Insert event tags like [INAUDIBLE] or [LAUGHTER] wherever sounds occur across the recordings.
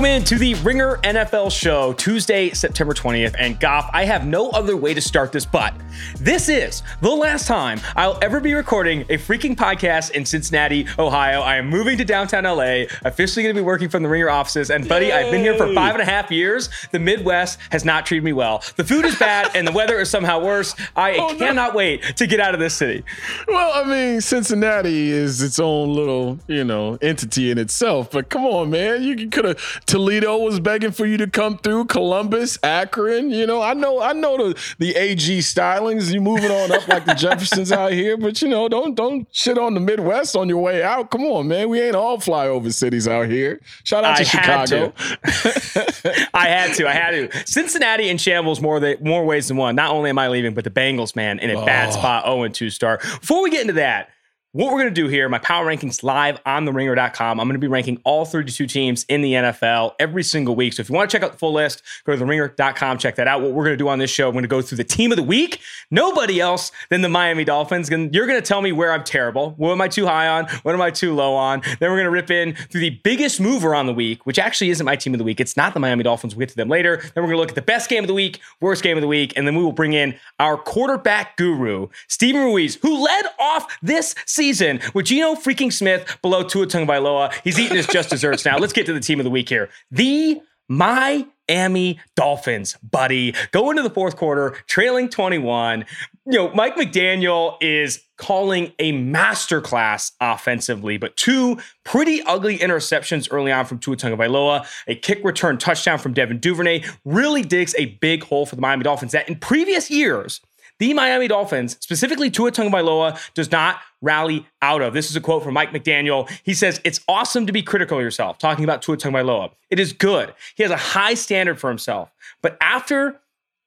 Welcome into the Ringer NFL show, Tuesday, September 20th. And Goff, I have no other way to start this, but this is the last time I'll ever be recording a freaking podcast in Cincinnati, Ohio. I am moving to downtown LA, officially going to be working from the Ringer offices. And, buddy, Yay. I've been here for five and a half years. The Midwest has not treated me well. The food is bad and the weather is somehow worse. I [LAUGHS] oh, cannot no. wait to get out of this city. Well, I mean, Cincinnati is its own little, you know, entity in itself. But come on, man. You could have Toledo was begging for you to come through. Columbus, Akron. You know, I know, I know the the AG stylings. You moving on up like the [LAUGHS] Jeffersons out here, but you know, don't don't shit on the Midwest on your way out. Come on, man. We ain't all flyover cities out here. Shout out to I Chicago. To. [LAUGHS] I had to. I had to. Cincinnati in shambles more than more ways than one. Not only am I leaving, but the Bengals, man, in a oh. bad spot. 0 and 2 start. Before we get into that what we're going to do here, my power rankings live on the ringer.com. I'm going to be ranking all 32 teams in the NFL every single week. So if you want to check out the full list, go to the ringer.com, check that out. What we're going to do on this show, I'm going to go through the team of the week. Nobody else than the Miami Dolphins. And you're going to tell me where I'm terrible. What am I too high on? What am I too low on? Then we're going to rip in through the biggest mover on the week, which actually isn't my team of the week. It's not the Miami Dolphins. We'll get to them later. Then we're going to look at the best game of the week, worst game of the week, and then we will bring in our quarterback guru, Steven Ruiz, who led off this season with Geno freaking Smith below Tua Tagovailoa. He's eating his just [LAUGHS] desserts now. Let's get to the team of the week here. The my Miami Dolphins, buddy, go into the fourth quarter, trailing 21. You know, Mike McDaniel is calling a masterclass offensively, but two pretty ugly interceptions early on from Tua Tagovailoa, a kick return touchdown from Devin Duvernay really digs a big hole for the Miami Dolphins that in previous years the Miami Dolphins, specifically Tua Tagovailoa, does not rally out of. This is a quote from Mike McDaniel. He says, It's awesome to be critical of yourself, talking about Tua Tagovailoa. It is good. He has a high standard for himself. But after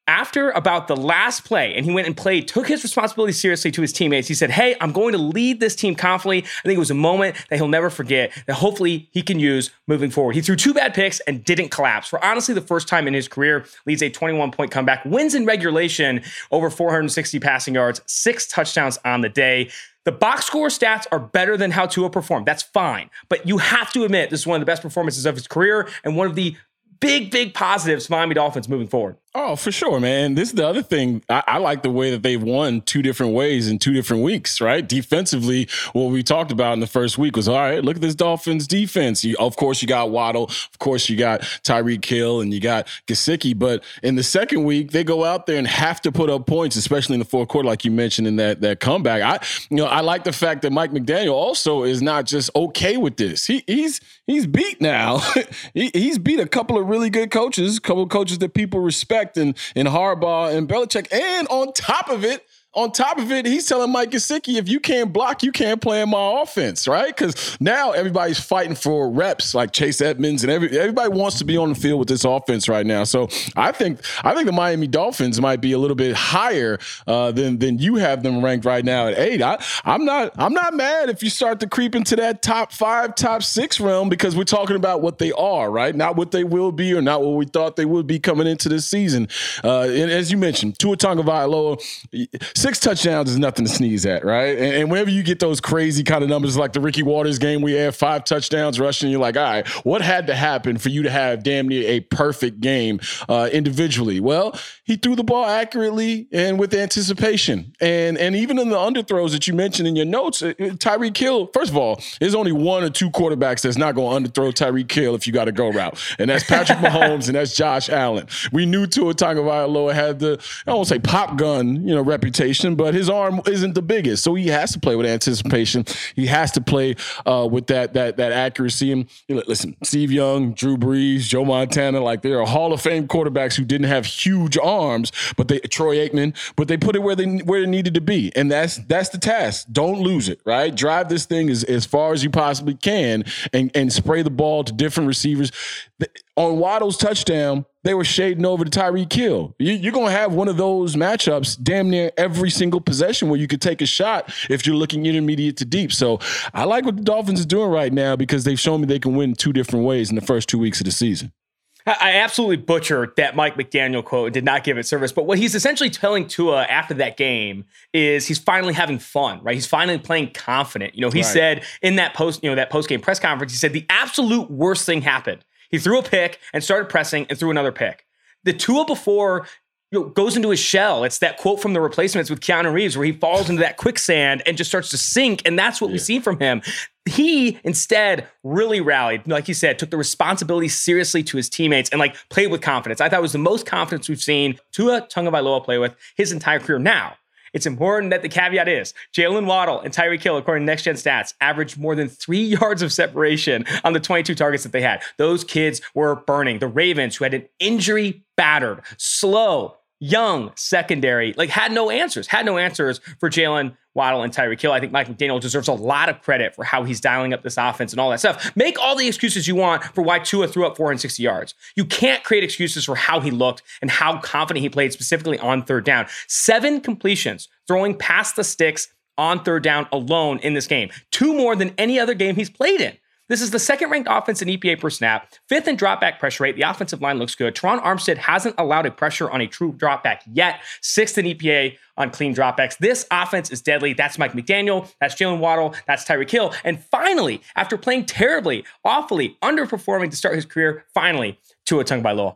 after about the last play and he went and played, took his responsibility seriously to his teammates. He said, Hey, I'm going to lead this team confidently. I think it was a moment that he'll never forget that hopefully he can use moving forward. He threw two bad picks and didn't collapse. For honestly, the first time in his career, leads a 21 point comeback, wins in regulation over 460 passing yards, six touchdowns on the day. The box score stats are better than how Tua performed. That's fine. But you have to admit, this is one of the best performances of his career and one of the big, big positives for Miami Dolphins moving forward. Oh, for sure, man. This is the other thing. I, I, like the way that they've won two different ways in two different weeks, right? Defensively, what we talked about in the first week was all right, look at this Dolphins defense. You, of course, you got Waddle. Of course, you got Tyreek Hill and you got Gesicki. But in the second week, they go out there and have to put up points, especially in the fourth quarter, like you mentioned in that, that comeback. I you know, I like the fact that Mike McDaniel also is not just okay with this. He he's he's beat now. [LAUGHS] he, he's beat a couple of really good coaches, a couple of coaches that people respect respect in, in Harbaugh and Belichick. And on top of it, on top of it, he's telling Mike Gesicki, if you can't block, you can't play in my offense, right? Because now everybody's fighting for reps, like Chase Edmonds, and every, everybody wants to be on the field with this offense right now. So I think I think the Miami Dolphins might be a little bit higher uh, than than you have them ranked right now at eight. I, I'm not I'm not mad if you start to creep into that top five, top six realm because we're talking about what they are, right? Not what they will be or not what we thought they would be coming into this season. Uh, and as you mentioned, Tua Tagovailoa six touchdowns is nothing to sneeze at, right? And, and, whenever you get those crazy kind of numbers like the Ricky Watters game, we had five touchdowns rushing, you're like, all right, what had to happen for you to have damn near a perfect game uh, individually? Well, he threw the ball accurately and with anticipation. And and even in the underthrows that you mentioned in your notes, uh, uh, Tyreek Hill, first of all, there's only one or two quarterbacks that's not going to underthrow Tyreek Hill if you got to go route. And that's Patrick [LAUGHS] Mahomes and that's Josh Allen. We knew Tua Tagovailoa had the, I won't say pop gun, you know, reputation, but his arm isn't the biggest. So he has to play with anticipation. He has to play uh, with that that that accuracy. And listen, Steve Young, Drew Brees, Joe Montana, like they are Hall of Fame quarterbacks who didn't have huge arms, but they Troy Aikman, but they put it where they where it needed to be, and that's that's the task. Don't lose it, right? Drive this thing as, as far as you possibly can, and and spray the ball to different receivers. On Waddle's touchdown, they were shading over to Tyreek Hill. You, are going to have one of those matchups damn near every single possession where you could take a shot if you're looking intermediate to deep. So I like what the Dolphins are doing right now because they've shown me they can win two different ways in the first two weeks of the season. I absolutely butchered that Mike McDaniel quote and did not give it service. But what he's essentially telling Tua after that game is he's finally having fun, right? He's finally playing confident. You know, he right. said in that post, you know, that post game press conference, he said the absolute worst thing happened. He threw a pick and started pressing and threw another pick. The Tua before you know, goes into his shell. It's that quote from the replacements with Keanu Reeves where he falls into that quicksand and just starts to sink. And that's what yeah. we see from him. He instead really rallied, like you said, took the responsibility seriously to his teammates and like played with confidence. I thought it was the most confidence we've seen Tua Tagovailoa play with his entire career. Now, it's important that the caveat is Jalen Waddle and Tyreek Hill, according to Next Gen Stats, averaged more than three [LAUGHS] yards of separation on the 22 targets that they had. Those kids were burning. The Ravens, who had an injury battered, slow, young secondary, like had no answers, had no answers for Jalen Waddle and Tyreek Hill. I think Mike McDaniel deserves a lot of credit for how he's dialing up this offense and all that stuff. Make all the excuses you want for why Tua threw up 460 yards. You can't create excuses for how he looked and how confident he played specifically on third down. Seven completions throwing past the sticks on third down alone in this game. Two more than any other game he's played in. This is the second ranked offense in EPA per snap, fifth in dropback pressure rate. The offensive line looks good. Terron Armstead hasn't allowed a pressure on a true dropback yet, sixth in EPA on clean dropbacks. This offense is deadly. That's Mike McDaniel. That's Jalen Waddle. That's Tyreek Hill. And finally, after playing terribly, awfully, underperforming to start his career, finally, Tua Tagovailoa.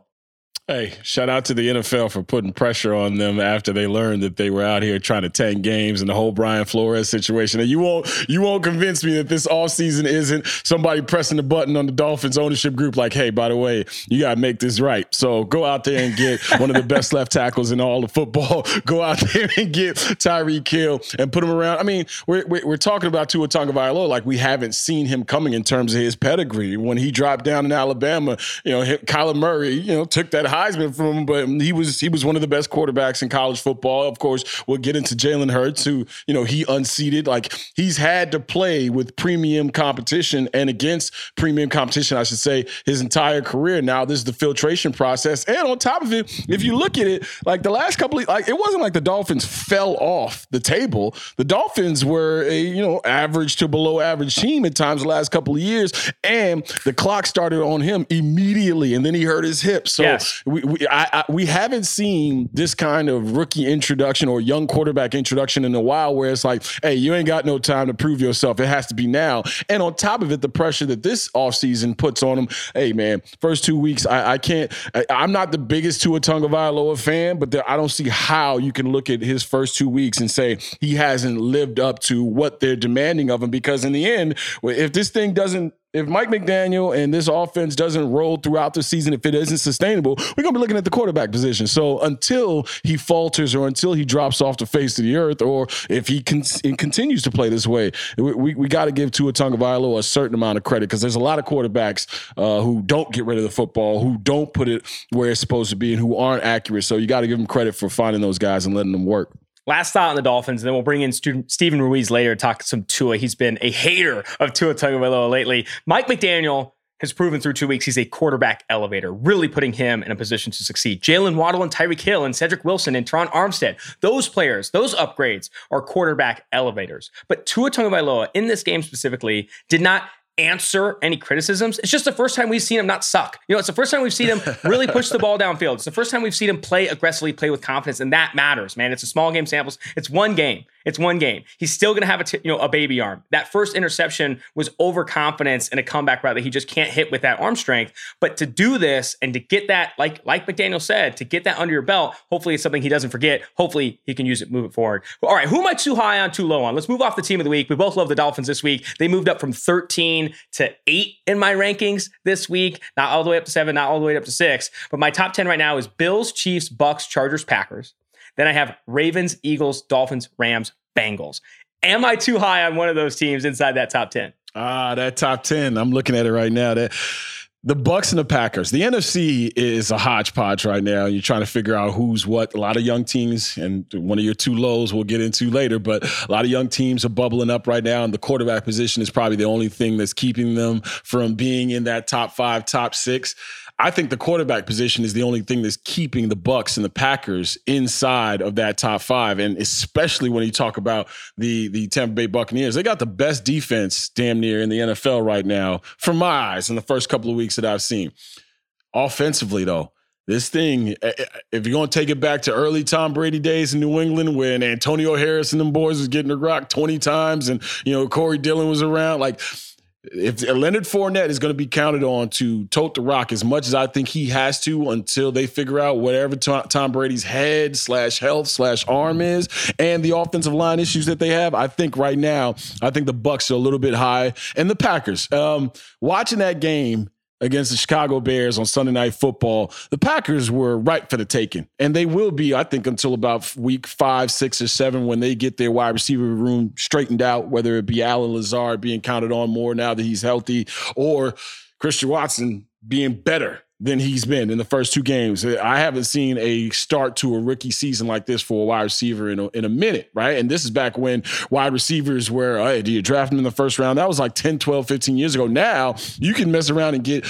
Hey, shout out to the NFL for putting pressure on them after they learned that they were out here trying to tank games and the whole Brian Flores situation. And you won't you won't convince me that this offseason isn't somebody pressing the button on the Dolphins ownership group like, hey, by the way, you gotta make this right. So go out there and get one of the best [LAUGHS] left tackles in all of football. [LAUGHS] Go out there and get Tyreek Hill and put him around. I mean, we're we're, we're talking about Tua Tagovailoa like we haven't seen him coming in terms of his pedigree. When he dropped down in Alabama, you know, Kyler Murray, you know, took that high Heisman from him, but he was he was one of the best quarterbacks in college football. Of course, we'll get into Jalen Hurts, who you know he unseated. Like he's had to play with premium competition and against premium competition, I should say, his entire career. Now this is the filtration process, and on top of it, if you look at it, like the last couple of like it wasn't like the Dolphins fell off the table. The Dolphins were a you know average to below average team at times the last couple of years, and the clock started on him immediately, and then he hurt his hip. So yes we we, I, I, we haven't seen this kind of rookie introduction or young quarterback introduction in a while where it's like, hey, you ain't got no time to prove yourself. It has to be now. And on top of it, the pressure that this offseason puts on him. Hey, man, first two weeks, I, I can't. I, am not the biggest Tua Tagovailoa fan, but there, I don't see how you can look at his first two weeks and say he hasn't lived up to what they're demanding of him. Because in the end, if this thing doesn't if Mike McDaniel and this offense doesn't roll throughout the season, if it isn't sustainable, we're going to be looking at the quarterback position. So until he falters or until he drops off the face of the earth, or if he con- continues to play this way, we, we, we got to give Tua Tagovailoa a certain amount of credit because there's a lot of quarterbacks uh, who don't get rid of the football, who don't put it where it's supposed to be, and who aren't accurate. So you got to give them credit for finding those guys and letting them work. Last thought on the Dolphins, and then we'll bring in Steven Ruiz later to talk some Tua. He's been a hater of Tua Tagovailoa lately. Mike McDaniel has proven through two weeks he's a quarterback elevator, really putting him in a position to succeed. Jalen Waddle and Tyreek Hill and Cedric Wilson and Terron Armstead, those players, those upgrades are quarterback elevators. But Tua Tagovailoa in this game specifically did not answer any criticisms. It's just the first time we've seen him not suck. You know, it's the first time we've seen him [LAUGHS] really push the ball downfield. It's the first time we've seen him play aggressively, play with confidence, and that matters, man. It's a small game samples. It's one game. It's one game. He's still going to have a t- you know a baby arm. That first interception was overconfidence and a comeback route that he just can't hit with that arm strength. But to do this and to get that, like like McDaniel said, to get that under your belt, hopefully it's something he doesn't forget. Hopefully he can use it, move it forward. All right, who am I too high on, too low on? Let's move off the team of the week. We both love the Dolphins this week. They moved up from 13 to eight in my rankings this week. Not all the way up to seven, not all the way up to six. But my top 10 right now is Bills, Chiefs, Bucks, Chargers, Packers. Then I have Ravens, Eagles, Dolphins, Rams, Bengals. Am I too high on one of those teams inside that top 10? Ah, that top 10. I'm looking at it right now. That the Bucks and the Packers. The NFC is a hodgepodge right now. You're trying to figure out who's what. A lot of young teams, and one of your two lows we'll get into later, but a lot of young teams are bubbling up right now, and the quarterback position is probably the only thing that's keeping them from being in that top five, top six. I think the quarterback position is the only thing that's keeping the Bucks and the Packers inside of that top five, and especially when you talk about the the Tampa Bay Buccaneers, they got the best defense damn near in the NFL right now, from my eyes, in the first couple of weeks that I've seen. Offensively, though, this thing, eh, eh, if you're going to take it back to early Tom Brady days in New England when Antonio Harris and them boys was getting the rock 20 times and, you know, Corey Dillon was around, like if Leonard Fournette is going to be counted on to tote the rock as much as I think he has to until they figure out whatever Tom Brady's head slash health slash arm is and the offensive line issues that they have, I think right now, I think the Bucks are a little bit high and the Packers. Um, watching that game against the Chicago Bears on Sunday Night Football, the Packers were right for the taking. And they will be, I think, until about week five, six, or seven when they get their wide receiver room straightened out, whether it be Allen Lazard being counted on more now that he's healthy or Christian Watson being better than he's been in the first two games. I haven't seen a start to a rookie season like this for a wide receiver in a, in a minute, right? And this is back when wide receivers were, hey, do you draft them in the first round? That was like 10, 12, 15 years ago. Now you can mess around and get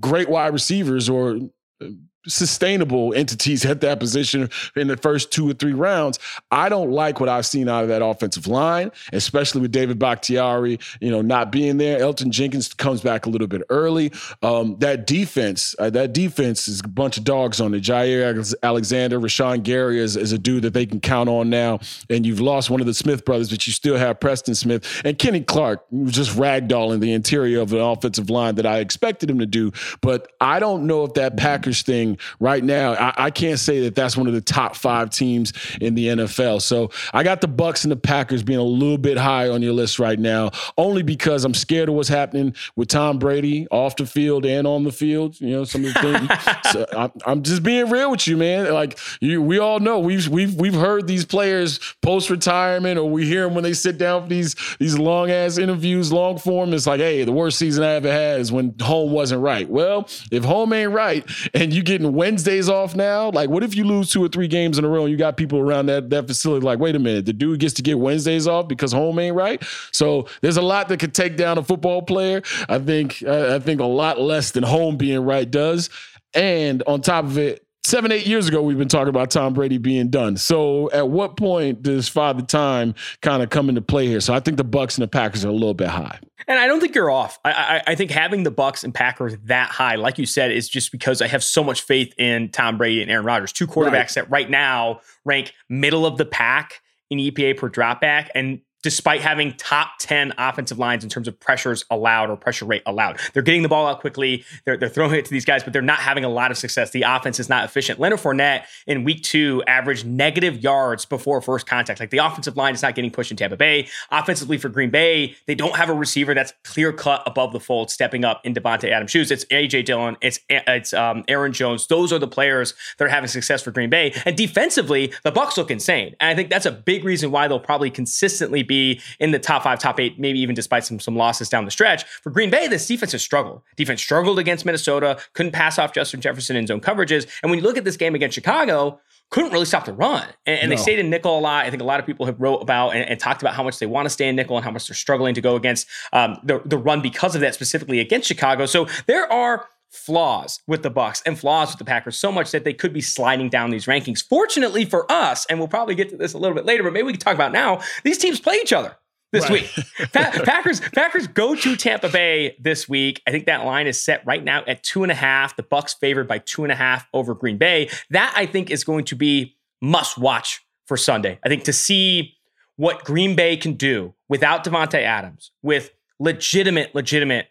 great wide receivers or uh, sustainable entities at that position in the first two or three rounds. I don't like what I've seen out of that offensive line, especially with David Bakhtiari, you know, not being there. Elgton Jenkins comes back a little bit early. Um, that defense, uh, that defense is a bunch of dogs on it. Jaire Alexander, Rashan Gary is, is a dude that they can count on now. And you've lost one of the Smith brothers, but you still have Preston Smith and Kenny Clark, just ragdolling the interior of an offensive line that I expected him to do. But I don't know if that Packers thing right now, I, I, can't say that that's one of the top five teams in the NFL. So I got the Bucks and the Packers being a little bit high on your list right now, only because I'm scared of what's happening with Tom Brady off the field and on the field. You know, some of the [LAUGHS] things. so I'm, I'm, just being real with you, man. Like you, we all know we've we've we've heard these players post retirement, or we hear them when they sit down for these these long ass interviews, long form. It's like, hey, the worst season I ever had is when home wasn't right. Well, if home ain't right, and you getting Wednesdays off now? Like, what if you lose two or three games in a row and you got people around that, that facility like, wait a minute, the dude gets to get Wednesdays off because home ain't right? So there's a lot that could take down a football player. I think I think a lot less than home being right does. And on top of it, seven, eight years ago, we've been talking about Tom Brady being done. So at what point does Father Time kind of come into play here? So I think the Bucks and the Packers are a little bit high. And I don't think you're off. I, I, I, think having the Bucks and Packers that high, like you said, is just because I have so much faith in Tom Brady and Aaron Rodgers, two quarterbacks right. that right now rank middle of the pack in EPA per dropback, and despite having top 10 offensive lines in terms of pressures allowed or pressure rate allowed. They're getting the ball out quickly. They're, they're throwing it to these guys, but they're not having a lot of success. The offense is not efficient. Leonard Fournette in week two averaged negative yards before first contact. Like the offensive line is not getting pushed in Tampa Bay. Offensively for Green Bay, they don't have a receiver that's clear cut above the fold, stepping up in Davante Adams' shoes. It's AJ Dillon. It's it's um, Aaron Jones. Those are the players that are having success for Green Bay. And defensively, the Bucks look insane. And I think that's a big reason why they'll probably consistently be in the top five, top eight, maybe even despite some, some losses down the stretch. For Green Bay, this defense has struggled. Defense struggled against Minnesota, couldn't pass off Justin Jefferson in zone coverages. And when you look at this game against Chicago, couldn't really stop the run. And, and no. they stayed in nickel a lot. I think a lot of people have wrote about and, and talked about how much they want to stay in nickel and how much they're struggling to go against um, the, the run because of that, specifically against Chicago. So there are flaws with the Bucks and flaws with the Packers so much that they could be sliding down these rankings. Fortunately for us, and we'll probably get to this a little bit later, but maybe we can talk about now, these teams play each other this right. week. Pa- [LAUGHS] Packers Packers go to Tampa Bay this week. I think that line is set right now at two and a half. The Bucks favored by two and a half over Green Bay. That I think is going to be must watch for Sunday. I think to see what Green Bay can do without Davante Adams, with legitimate, legitimate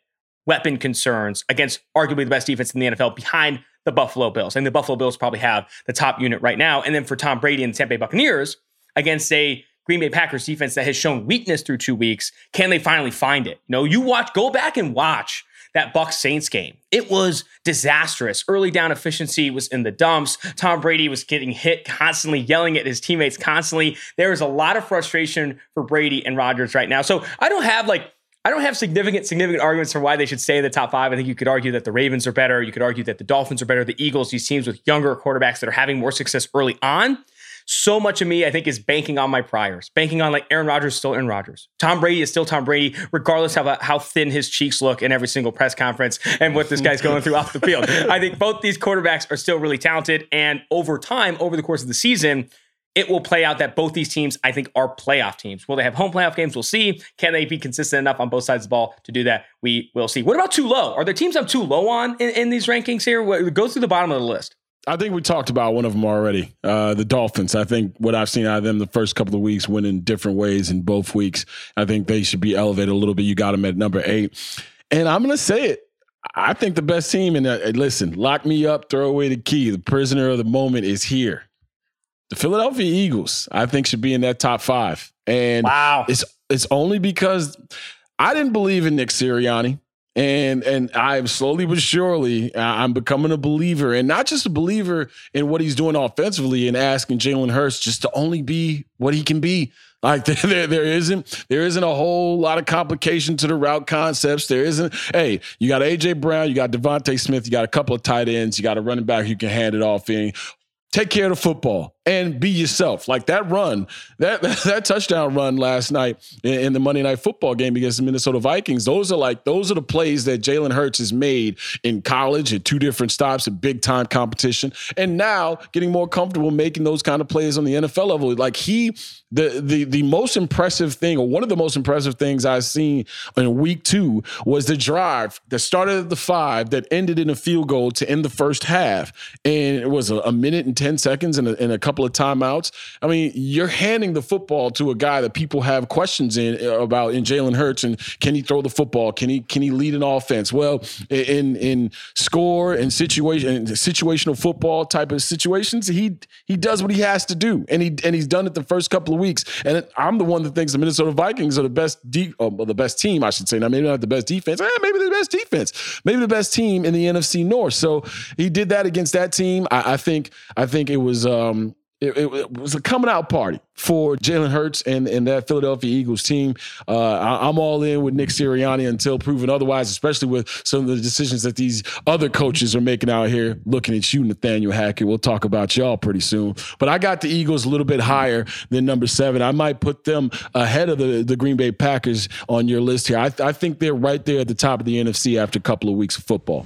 weapon concerns against arguably the best defense in the NFL behind the Buffalo Bills. And the Buffalo Bills probably have the top unit right now. And then for Tom Brady and the Tampa Bay Buccaneers against a Green Bay Packers defense that has shown weakness through two weeks, can they finally find it? Know, you watch, go back and watch that Bucs Saints game. It was disastrous. Early down efficiency was in the dumps. Tom Brady was getting hit constantly, yelling at his teammates constantly. There is a lot of frustration for Brady and Rodgers right now. So I don't have like I don't have significant significant arguments for why they should stay in the top five. I think you could argue that the Ravens are better. You could argue that the Dolphins are better. The Eagles, these teams with younger quarterbacks that are having more success early on. So much of me, I think, is banking on my priors, banking on like Aaron Rodgers still Aaron Rodgers. Tom Brady is still Tom Brady, regardless of uh, how thin his cheeks look in every single press conference and what this guy's going through off the field. [LAUGHS] I think both these quarterbacks are still really talented. And over time, over the course of the season, it will play out that both these teams, I think, are playoff teams. Will they have home playoff games? We'll see. Can they be consistent enough on both sides of the ball to do that? We will see. What about too low? Are there teams I'm too low on in, in these rankings here? Go through the bottom of the list. I think we talked about one of them already. Uh, the Dolphins. I think what I've seen out of them the first couple of weeks went in different ways in both weeks. I think they should be elevated a little bit. You got them at number eight. And I'm going to say it. I think the best team, and listen, lock me up, throw away the key. The prisoner of the moment is here the Philadelphia Eagles, I think, should be in that top five. And wow. it's it's only because I didn't believe in Nick Sirianni. And and I'm slowly but surely I'm becoming a believer, and not just a believer in what he's doing offensively, and asking Jalen Hurts just to only be what he can be. Like [LAUGHS] there, there isn't there isn't a whole lot of complication to the route concepts. There isn't. Hey, you got AJ Brown, you got DeVonta Smith, you got a couple of tight ends, you got a running back you can hand it off in. Take care of the football and be yourself. Like that run, that [LAUGHS] that touchdown run last night in, the Monday Night Football game against the Minnesota Vikings. Those are like those are the plays that Jalen Hurts has made in college at two different stops at big time competition, and now getting more comfortable making those kind of plays on the NFL level. Like he, the the the most impressive thing, or one of the most impressive things I've seen in Week Two was the drive that started at the five that ended in a field goal to end the first half, and it was a, a minute and ten seconds and a, and a couple couple of timeouts. I mean, you're handing the football to a guy that people have questions in about in Jalen Hurts and can he throw the football? Can he can he lead an offense? Well, in in score and situation and situational football type of situations, he he does what he has to do, and he and he's done it the first couple of weeks. And I'm the one that thinks the Minnesota Vikings are the best uh, the best team, I should say. Now maybe not the best defense, eh, maybe the best defense, maybe the best team in the NFC North. So he did that against that team. I, I think I think it was um, it, it, was a coming out party for Jalen Hurts and, and that Philadelphia Eagles team. Uh, I, am all in with Nick Sirianni until proven otherwise, especially with some of the decisions that these other coaches are making out here, looking at you, Nathaniel Hackett. We'll talk about y'all pretty soon. But I got the Eagles a little bit higher than number seven. I might put them ahead of the, the Green Bay Packers on your list here. I, I think they're right there at the top of the NFC after a couple of weeks of football.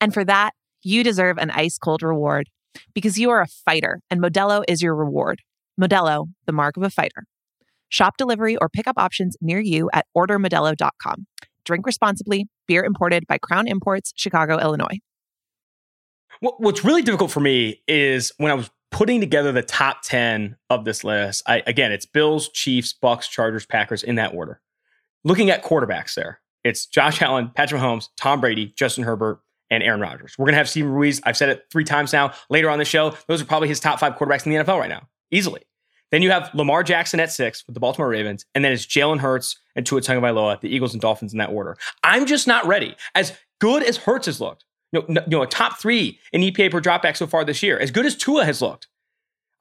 And for that, you deserve an ice cold reward because you are a fighter and Modelo is your reward. Modelo, the mark of a fighter. Shop delivery or pickup options near you at ordermodelo.com. Drink responsibly. Beer imported by Crown Imports, Chicago, Illinois. What's really difficult for me is when I was putting together the top 10 of this list. I, again, it's Bills, Chiefs, Bucks, Chargers, Packers in that order. Looking at quarterbacks there, it's Josh Allen, Patrick Mahomes, Tom Brady, Justin Herbert, and Aaron Rodgers. We're going to have Steven Ruiz. I've said it three times now. Later on the show, those are probably his top five quarterbacks in the NFL right now, easily. Then you have Lamar Jackson at six with the Baltimore Ravens, and then it's Jalen Hurts and Tua Tagovailoa, the Eagles and Dolphins in that order. I'm just not ready. As good as Hurts has looked, you know, you know, a top three in EPA per dropback so far this year, as good as Tua has looked,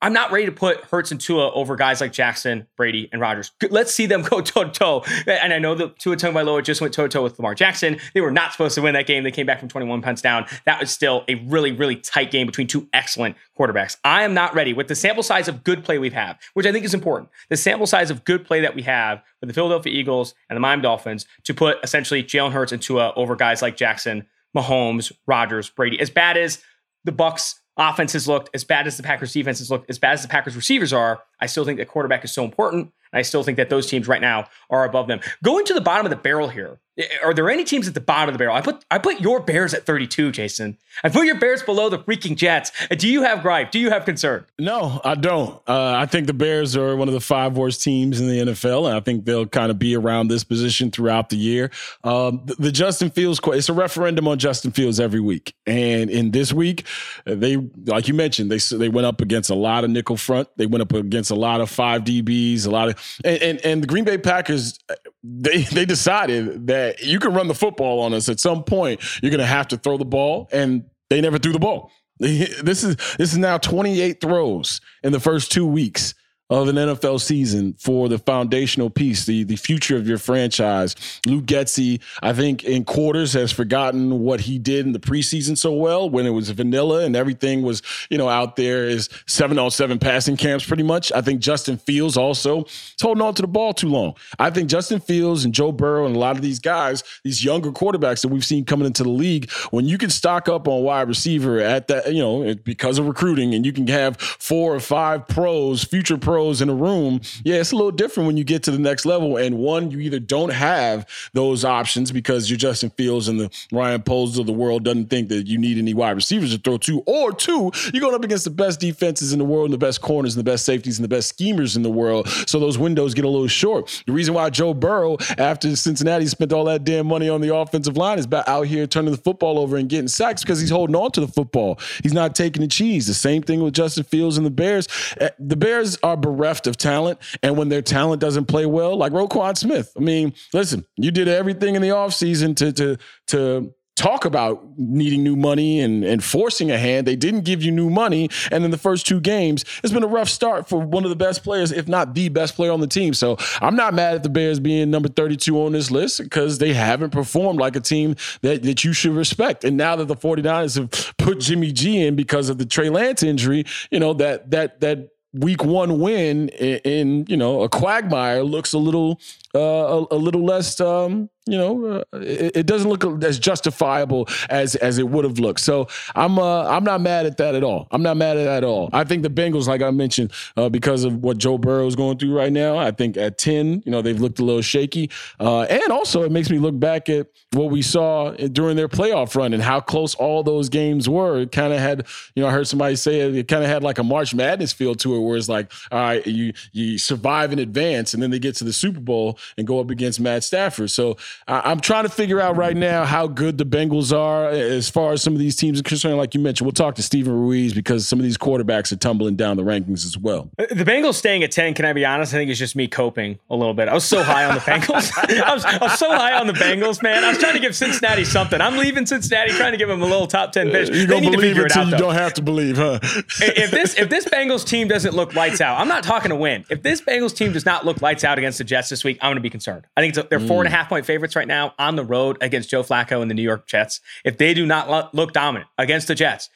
I'm not ready to put Hurts and Tua over guys like Jackson, Brady, and Rodgers. Let's see them [LAUGHS] go toe to toe. And I know that Tua Tagovailoa just went toe to toe with Lamar Jackson. They were not supposed to win that game. They came back from 21 punts down. That was still a really, really tight game between two excellent quarterbacks. I am not ready with the sample size of good play we have, which I think is important. The sample size of good play that we have with the Philadelphia Eagles and the Miami Dolphins to put essentially Jalen Hurts and Tua over guys like Jackson, Mahomes, Rodgers, Brady. As bad as the Bucs offense has looked, as bad as the Packers defense has looked, as bad as the Packers receivers are, I still think that quarterback is so important. And I still think that those teams right now are above them. Going to the bottom of the barrel here, are there any teams at the bottom of the barrel? I put I put your Bears at 32, Jason. I put your Bears below the freaking Jets. Do you have gripe? Do you have concern? No, I don't. Uh, I think the Bears are one of the five worst teams in the NFL, and I think they'll kind of be around this position throughout the year. Um, the, the, Justin Fields, it's a referendum on Justin Fields every week, and in this week, they like you mentioned, they they went up against a lot of nickel front. They went up against a lot of five DBs, a lot of and, and, and the Green Bay Packers they they decided that you can run the football on us at some point. You're going to have to throw the ball, and they never threw the ball. [LAUGHS] This is this is now 28 throws in the first two weeks of an NFL season for the foundational piece, the the future of your franchise. Luke Getsy, I think, in quarters has forgotten what he did in the preseason so well when it was vanilla and everything was, you know, out there is seven on seven passing camps pretty much. I think Justin Fields also is holding on to the ball too long. I think Justin Fields and Joe Burrow and a lot of these guys, these younger quarterbacks that we've seen coming into the league, when you can stock up on wide receiver at that, you know, because of recruiting and you can have four or five pros, future pros in a room, yeah, it's a little different when you get to the next level. And one, you either don't have those options because you're Justin Fields and the Ryan Poles of the world doesn't think that you need any wide receivers to throw to, or two, you're going up against the best defenses in the world and the best corners and the best safeties and the best schemers in the world. So those windows get a little short. The reason why Joe Burrow, after Cincinnati spent all that damn money on the offensive line, is about out here turning the football over and getting sacks because he's holding on to the football. He's not taking the cheese. The same thing with Justin Fields and the Bears. Eh, the Bears are bereft of talent. And when their talent doesn't play well, like Roquan Smith, I mean, listen, you did everything in the offseason to to to talk about needing new money and, and forcing a hand. They didn't give you new money. And in the first two games, it's been a rough start for one of the best players, if not the best player on the team. So I'm not mad at the Bears being number 32 on this list because they haven't performed like a team that, that you should respect. And now that the 49ers have put Jimmy G in because of the Trey Lance injury, you know, that that that week one win in, in, you know a quagmire looks a little uh, a, a, little less um, you know, uh, it, it, doesn't look as justifiable as as it would have looked. So I'm uh, I'm not mad at that at all. I'm not mad at that at all. I think the Bengals, like I mentioned, uh, because of what Joe Burrow is going through right now, I think at ten, you know, they've looked a little shaky, uh, and also it makes me look back at what we saw during their playoff run and how close all those games were. It kind of had, you know, I heard somebody say it, it kind of had like a March Madness feel to it, where it's like, all right, you you survive in advance, and then they get to the Super Bowl and go up against Matt Stafford. So I, am trying to figure out right now how good the Bengals are as far as some of these teams are concerned. Like you mentioned, we'll talk to Steven Ruiz because some of these quarterbacks are tumbling down the rankings as well. Uh, the Bengals staying at 10, can I be honest? I think it's just me coping a little bit. I was so high on the Bengals. [LAUGHS] I, was, I, was, so high on the Bengals, man. I was trying to give Cincinnati something. I'm leaving Cincinnati, trying to give them a little top 10 pitch. You're going to believe it until you don't have to believe, huh? if this if this Bengals team doesn't look lights out, I'm not talking to win. If this Bengals team does not look lights out against the Jets this week, I'm going to be concerned. I think they're four and a mm. half point favorites right now on the road against Joe Flacco and the New York Jets. If they do not look dominant against the Jets,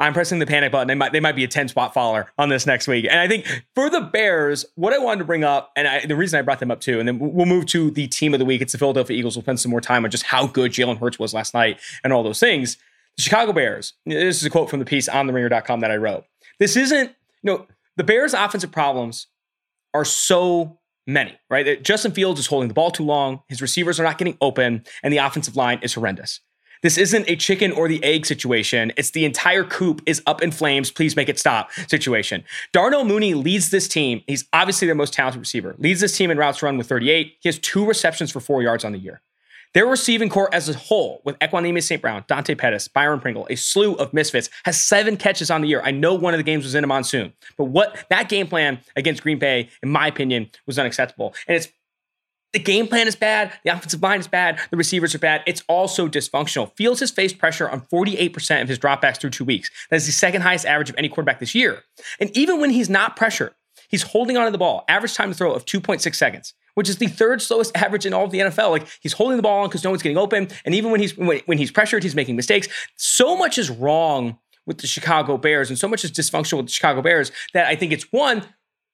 I'm pressing the panic button. They might they might be a 10 spot faller on this next week. And I think for the Bears, what I wanted to bring up, and I, the reason I brought them up too, and then we'll move to the team of the week. It's the Philadelphia Eagles. We'll spend some more time on just how good Jalen Hurts was last night and all those things. The Chicago Bears. This is a quote from the piece on the ringer.com that I wrote. This isn't, you know, the Bears' offensive problems are so many, right? Justin Fields is holding the ball too long, his receivers are not getting open, and the offensive line is horrendous. This isn't a chicken or the egg situation. It's the entire coop is up in flames. Please make it stop situation. Darnell Mooney leads this team. He's obviously their most talented receiver. Leads this team in routes run with 38. He has two receptions for four yards on the year. Their receiving core as a whole, with Equanimeous St. Brown, Dante Pettis, Byron Pringle, a slew of misfits, has seven catches on the year. I know one of the games was in a monsoon, but what that game plan against Green Bay, in my opinion, was unacceptable. And it's the game plan is bad, the offensive line is bad, the receivers are bad. It's also dysfunctional. Fields has faced pressure on 48% of his dropbacks through two weeks. That is the second highest average of any quarterback this year. And even when he's not pressured, he's holding onto the ball, average time to throw of 2.6 seconds which is the third slowest average in all of the NFL. Like he's holding the ball on because no one's getting open, and even when he's when, when he's pressured, he's making mistakes. So much is wrong with the Chicago Bears, and so much is dysfunctional with the Chicago Bears that I think it's one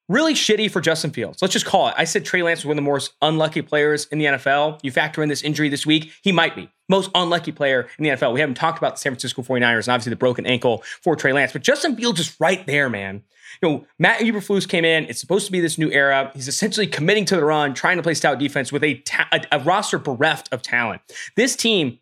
really shitty for Justin Fields. Let's just call it. I said Trey Lance was one of the most unlucky players in the NFL. You factor in this injury this week, he might be most unlucky player in the NFL. We haven't talked about the San Francisco 49ers and obviously the broken ankle for Trey Lance, but Justin Fields is right there, man. You know, Matt Eberflus came in. It's supposed to be this new era. He's essentially committing to the run, trying to play stout defense with a, ta- a, a roster bereft of talent. This team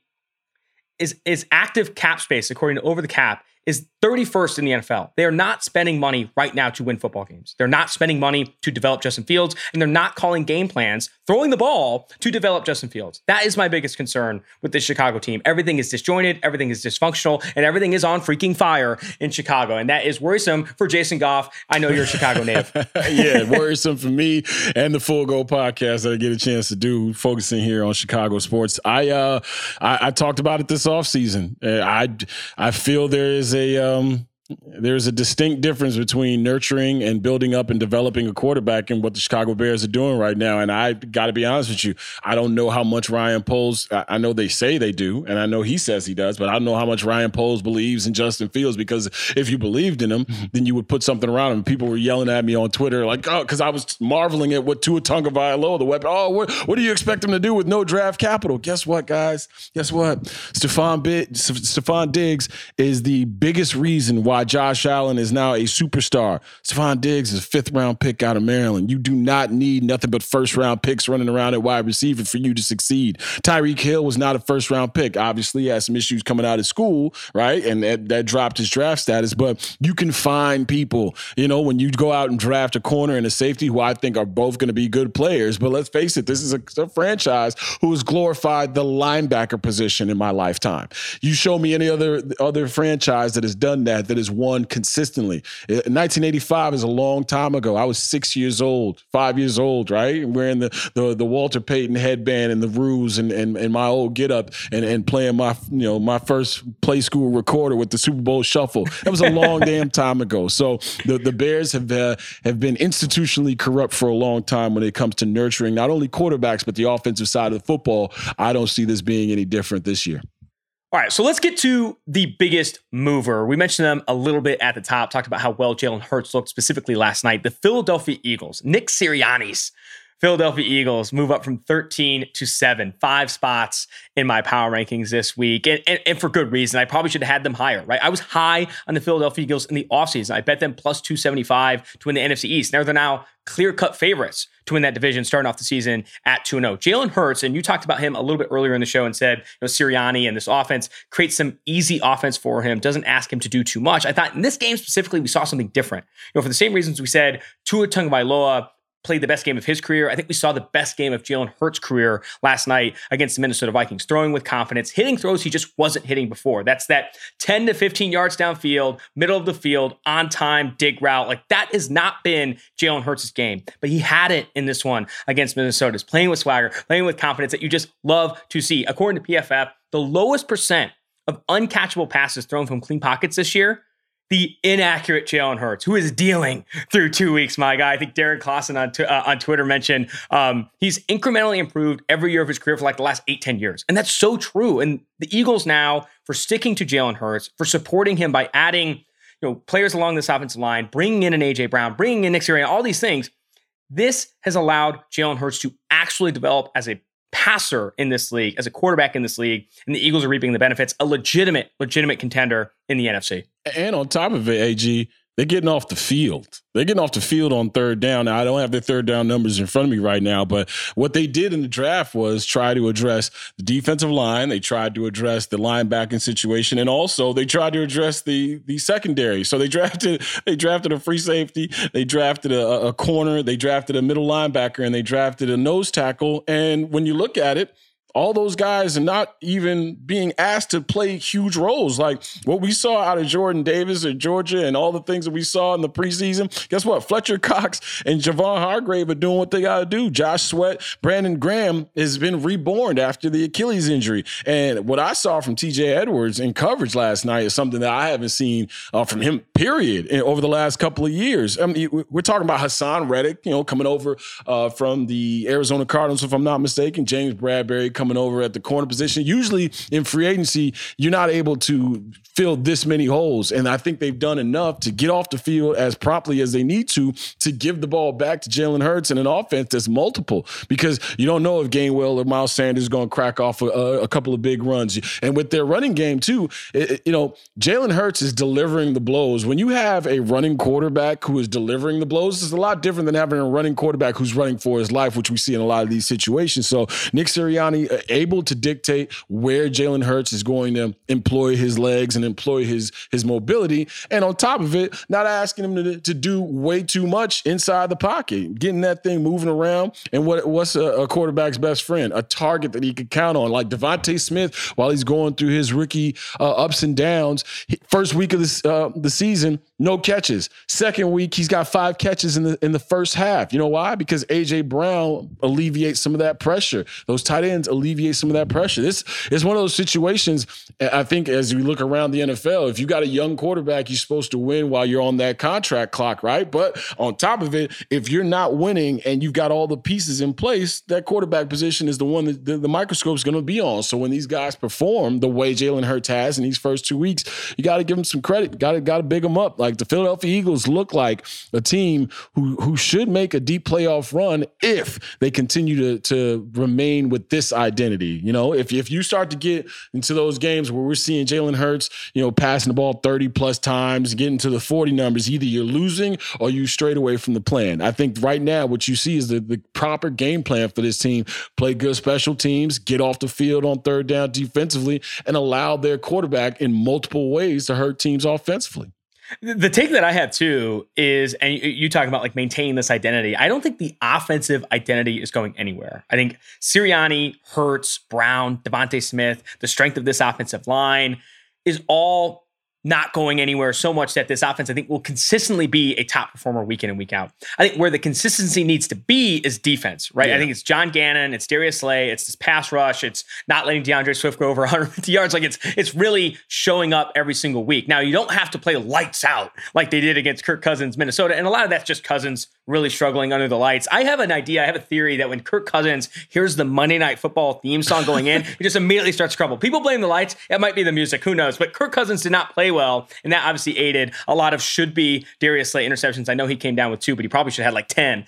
is is active cap space according to Over the Cap is 31st in the NFL. They are not spending money right now to win football games. They're not spending money to develop Justin Fields, and they're not calling game plans, throwing the ball to develop Justin Fields. That is my biggest concern with this Chicago team. Everything is disjointed, everything is dysfunctional, and everything is on freaking fire in Chicago. And that is worrisome for Jason Goff. I know you're a Chicago native. [LAUGHS] yeah, worrisome for me and the Full Go podcast that I get a chance to do, focusing here on Chicago sports. I uh I, I talked about it this offseason. I I feel there is a um, there's a distinct difference between nurturing and building up and developing a quarterback and what the Chicago Bears are doing right now. And I got to be honest with you, I don't know how much Ryan Poles, I know they say they do, and I know he says he does, but I don't know how much Ryan Poles believes in Justin Fields because if you believed in him, [LAUGHS] then you would put something around him. People were yelling at me on Twitter, like, oh, because I was marveling at what Tua Tagovailoa, the weapon. Oh, what, what do you expect him to do with no draft capital? Guess what, guys? Guess what? Stefon, B- Stefon Diggs is the biggest reason why why Josh Allen is now a superstar. Stefon Diggs is a fifth round pick out of Maryland. You do not need nothing but first round picks running around at wide receiver for you to succeed. Tyreek Hill was not a first round pick. Obviously, he had some issues coming out of school, right? And that, that dropped his draft status. But you can find people, you know, when you go out and draft a corner and a safety who I think are both going to be good players. But let's face it, this is a, a franchise who has glorified the linebacker position in my lifetime. You show me any other other franchise that has done that, that is has won consistently. 1985 is a long time ago. I was six years old, five years old, right? Wearing the the, the Walter Payton headband and the ruse and, and, and my old get up and, and playing my you know my first play school recorder with the Super Bowl shuffle. That was a long [LAUGHS] damn time ago. So the the Bears have uh, have been institutionally corrupt for a long time when it comes to nurturing not only quarterbacks but the offensive side of the football. I don't see this being any different this year. All right, so let's get to the biggest mover. We mentioned them a little bit at the top, talked about how well Jalen Hurts looked specifically last night. The Philadelphia Eagles, Nick Sirianni's Philadelphia Eagles move up from 13 to 7, five spots in my power rankings this week. And, and, and, for good reason. I probably should have had them higher, right? I was high on the Philadelphia Eagles in the offseason. I bet them plus 275 to win the NFC East. Now they're now clear cut favorites to win that division starting off the season at 2 0. Jalen Hurts, and you talked about him a little bit earlier in the show and said, you know, Sirianni and this offense creates some easy offense for him, doesn't ask him to do too much. I thought in this game specifically, we saw something different. You know, for the same reasons we said Tua Tagovailoa played the best game of his career. I think we saw the best game of Jalen Hurts' career last night against the Minnesota Vikings, throwing with confidence, hitting throws he just wasn't hitting before. That's that 10 to 15 yards downfield, middle of the field, on time, dig route. Like that has not been Jalen Hurts' game, but he had it in this one against Minnesota. He's playing with swagger, playing with confidence that you just love to see. According to PFF, the lowest percent of uncatchable passes thrown from clean pockets this year the inaccurate Jalen Hurts, who is dealing through two weeks. My guy, I think Derek Clausen on, t- uh, on Twitter mentioned um, he's incrementally improved every year of his career for like the last eight, 10 years. And that's so true. And the Eagles now, for sticking to Jalen Hurts, for supporting him by adding you know, players along this offensive line, bringing in an A.J. Brown, bringing in Nick Sirianni, all these things, this has allowed Jalen Hurts to actually develop as a passer in this league, as a quarterback in this league, and the Eagles are reaping the benefits, a legitimate, legitimate contender in the NFC. And on top of it, AG, they're getting off the field. They're getting off the field on third down. Now, I don't have their third down numbers in front of me right now, but what they did in the draft was try to address the defensive line. They tried to address the linebacking situation, and also they tried to address the the secondary. So they [LAUGHS] drafted they drafted a free safety, they drafted a, a corner, they drafted a middle linebacker, and they drafted a nose tackle. And when you look at it, all those guys are not even being asked to play huge roles. Like what we saw out of Jordan Davis at Georgia and all the things that we saw in the preseason. Guess what? Fletcher Cox and Javon Hargrave are doing what they got to do. Josh Sweat, Brandon Graham has been reborn after the Achilles injury. And what I saw from TJ Edwards in coverage last night is something that I haven't seen uh, from him, period, over the last couple of years. I mean, we're talking about Haason Reddick, you know, coming over uh, from the Arizona Cardinals, if I'm not mistaken. James Bradberry coming over at the corner position. Usually in free agency, you're not able to fill this many holes. And I think they've done enough to get off the field as promptly as they need to to give the ball back to Jalen Hurts in an offense that's multiple because you don't know if Gainwell or Miles Sanders is going to crack off a, a, couple of big runs. And with their running game, too, it, you know, Jalen Hurts is delivering the blows. When you have a running quarterback who is delivering the blows, it's a lot different than having a running quarterback who's running for his life, which we see in a lot of these situations. So Nick Sirianni able to dictate where Jalen Hurts is going to employ his legs and employ his his mobility, and on top of it, not asking him to, to do way too much inside the pocket, getting that thing moving around. And what what's a, a quarterback's best friend? A target that he could count on, like DeVonta Smith, while he's going through his rookie uh, ups and downs. First week of this uh, the season, no catches. Second week, he's got five catches in the in the first half. You know why? Because AJ Brown alleviates some of that pressure. Those tight ends alleviate some of that pressure. This is one of those situations. I think as we look around the NFL, if you got a young quarterback, you're supposed to win while you're on that contract clock, right? But on top of it, if you're not winning and you've got all the pieces in place, that quarterback position is the one that the, the microscope is going to be on. So when these guys perform the way Jalen Hurts has in these first two weeks, you got to give them some credit. Got to got to big them up. Like the Philadelphia Eagles look like a team who who should make a deep playoff run if they continue to to remain with this identity. You know, if if you start to get into those games where we're seeing Jalen Hurts, you know, passing the ball 30 plus times, getting to the 40 numbers, either you're losing or you straight away from the plan. I think right now what you see is the, the proper game plan for this team. Play good special teams, get off the field on third down defensively, and allow their quarterback in multiple ways to hurt teams offensively. The take that I have too is, and you, talk about like maintaining this identity. I don't think the offensive identity is going anywhere. I think Sirianni, Hurts, Brown, DeVonta Smith, the strength of this offensive line is all not going anywhere so much that this offense, I think, will consistently be a top performer week in and week out. I think where the consistency needs to be is defense, right? Yeah. I think it's John Gannon, it's Darius Slay, it's this pass rush, it's not letting D'Andre Swift go over [LAUGHS] 150 yards. Like it's it's really showing up every single week. Now you don't have to play lights out like they did against Kirk Cousins, Minnesota, and a lot of that's just Cousins really struggling under the lights. I have an idea, I have a theory that when Kirk Cousins hears the Monday Night Football theme song going in, [LAUGHS] he just immediately starts to crumble. People blame the lights. It might be the music, who knows? But Kirk Cousins did not play well, and that obviously aided a lot of should be Darius Slay interceptions. I know he came down with two, but he probably should have had like 10.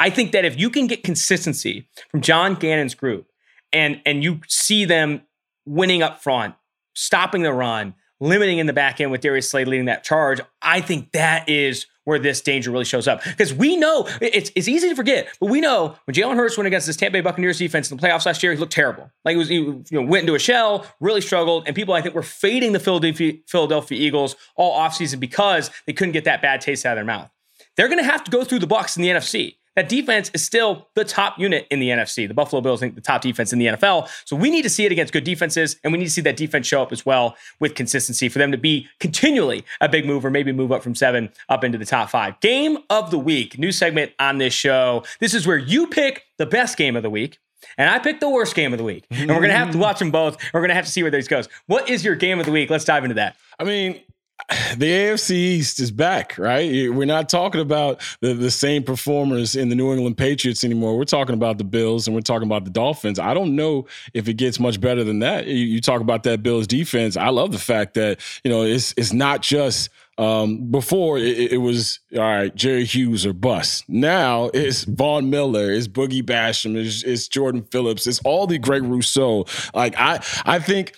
I think that if you can get consistency from John Gannon's group and and you see them winning up front, stopping the run, limiting in the back end with Darius Slay leading that charge, I think that is where this danger really shows up. Because we know it's, it's easy to forget, but we know when Jalen Hurts went against this Tampa Bay Buccaneers defense in the playoffs last year, he looked terrible. Like he was, he you know, went into a shell, really struggled, and people I think were fading the Philadelphia, Philadelphia Eagles all offseason because they couldn't get that bad taste out of their mouth. They're going to have to go through the Bucs in the NFC. That defense is still the top unit in the NFC. The Buffalo Bills think the top defense in the NFL. So we need to see it against good defenses, and we need to see that defense show up as well with consistency for them to be continually a big move or maybe move up from seven up into the top five. Game of the week, new segment on this show. This is where you pick the best game of the week. And I picked the worst game of the week. And we're going to have to watch them both. We're going to have to see where this goes. What is your game of the week? Let's dive into that. I mean, [SIGHS] the AFC East is back, right? We're not talking about the, the same performers in the New England Patriots anymore. We're talking about the Bills and we're talking about the Dolphins. I don't know if it gets much better than that. You, you talk about that Bills defense. I love the fact that, you know, it's it's not just um, before it, it, was all right, Jerry Hughes or bust. Now it's Von Miller, it's Boogie Basham, it's, it's Jordan Phillips, it's all the Greg Rousseau. Like I, I think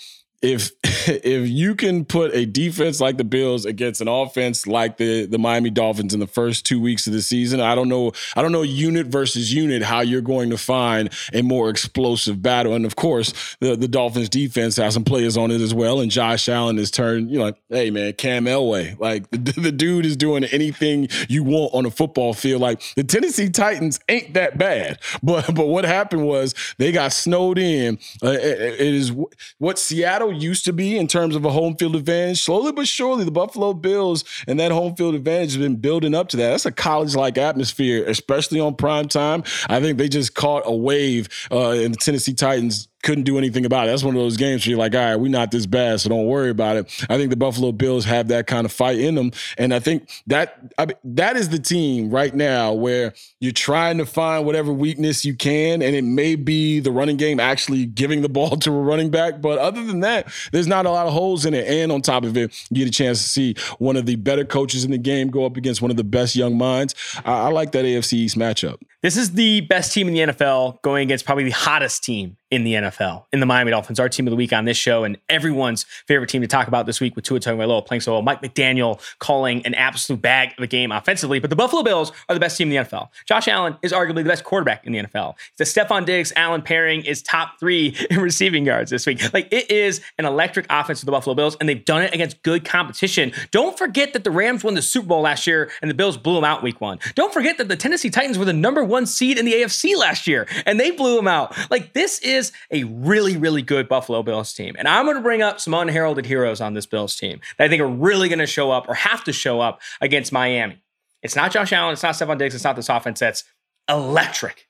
if [LAUGHS] if you can put a defense like the Bills against an offense like the the Miami Dolphins in the first two weeks of the season, I don't know. I don't know unit versus unit how you're going to find a more explosive battle. And of course, the the Dolphins defense has some players on it as well. And Josh Allen has turned, you know, hey man, Cam Elway, like [LAUGHS] the, the dude is doing anything you want on a football field. Like the Tennessee Titans ain't that bad, [LAUGHS] but but what happened was they got snowed in. Uh, it, it is what Seattle used to be in terms of a home field advantage. Slowly but surely, the Buffalo Bills and that home field advantage has been building up to that. That's a college-like atmosphere, especially on prime time. I think they just caught a wave uh, in the Tennessee Titans couldn't do anything about it. That's one of those games where you're like, all right, we're not this bad, so don't worry about it. I think the Buffalo Bills have that kind of fight in them, and I think that I that is the team right now where you're trying to find whatever weakness you can, and it may be the running game actually giving the [LAUGHS] ball to a running back, but other than that, there's not a lot of holes in it. And on top of it, you get a chance to see one of the better coaches in the game go up against one of the best young minds. I, I like that AFC East matchup. This is the best team in the NFL going against probably the hottest team in the NFL, in the Miami Dolphins, our team of the week on this show, and everyone's favorite team to talk about this week with Tua Tagovailoa playing so well. Mike McDaniel calling an absolute bag of a game offensively, but the Buffalo Bills are the best team in the NFL. Josh Allen is arguably the best quarterback in the NFL. The Stefon Diggs Allen pairing is top three [LAUGHS] in receiving yards this week. Like it is an electric offense for the Buffalo Bills, and they've done it against good competition. Don't forget that the Rams won the Super Bowl last year, and the Bills blew them out week one. Don't forget that the Tennessee Titans were the number one seed in the AFC last year, and they blew them out. Like this is is a really, really good Buffalo Bills team. And I'm going to bring up some unheralded heroes on this Bills team that I think are really going to show up or have to show up against Miami. It's not Josh Allen, it's not Stefon Diggs, it's not this offense that's electric.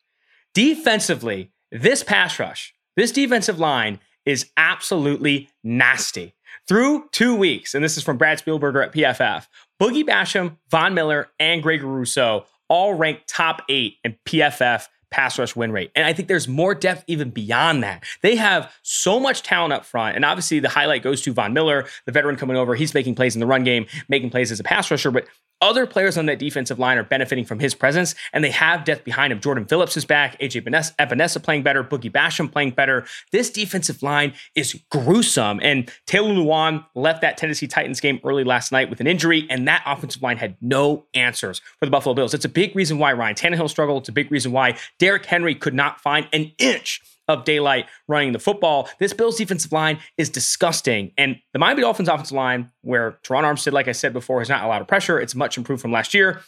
Defensively, this pass rush, this defensive line is absolutely nasty. Through two weeks, and this is from Brad Spielberger at PFF, Boogie Basham, Von Miller, and Gregory Rousseau all ranked top eight in PFF pass rush win rate. And I think there's more depth even beyond that. They have so much talent up front. And obviously, the highlight goes to Von Miller, the veteran coming over. He's making plays in the run game, making plays as a pass rusher. But other players on that defensive line are benefiting from his presence, and they have depth behind him. Jordan Phillips is back, AJ Epenesa playing better, Boogie Basham playing better. This defensive line is gruesome, and Taylor Lewan left that Tennessee Titans game early last night with an injury, and that offensive line had no answers for the Buffalo Bills. It's a big reason why Ryan Tannehill struggled. It's a big reason why Derrick Henry could not find an inch of daylight running the football. This Bills defensive line is disgusting. And the Miami Dolphins offensive line, where Terron Armstead, like I said before, has not a lot of pressure, it's much improved from last year.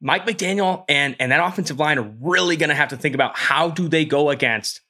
Mike McDaniel and, and that offensive line are really going to have to think about how do they go against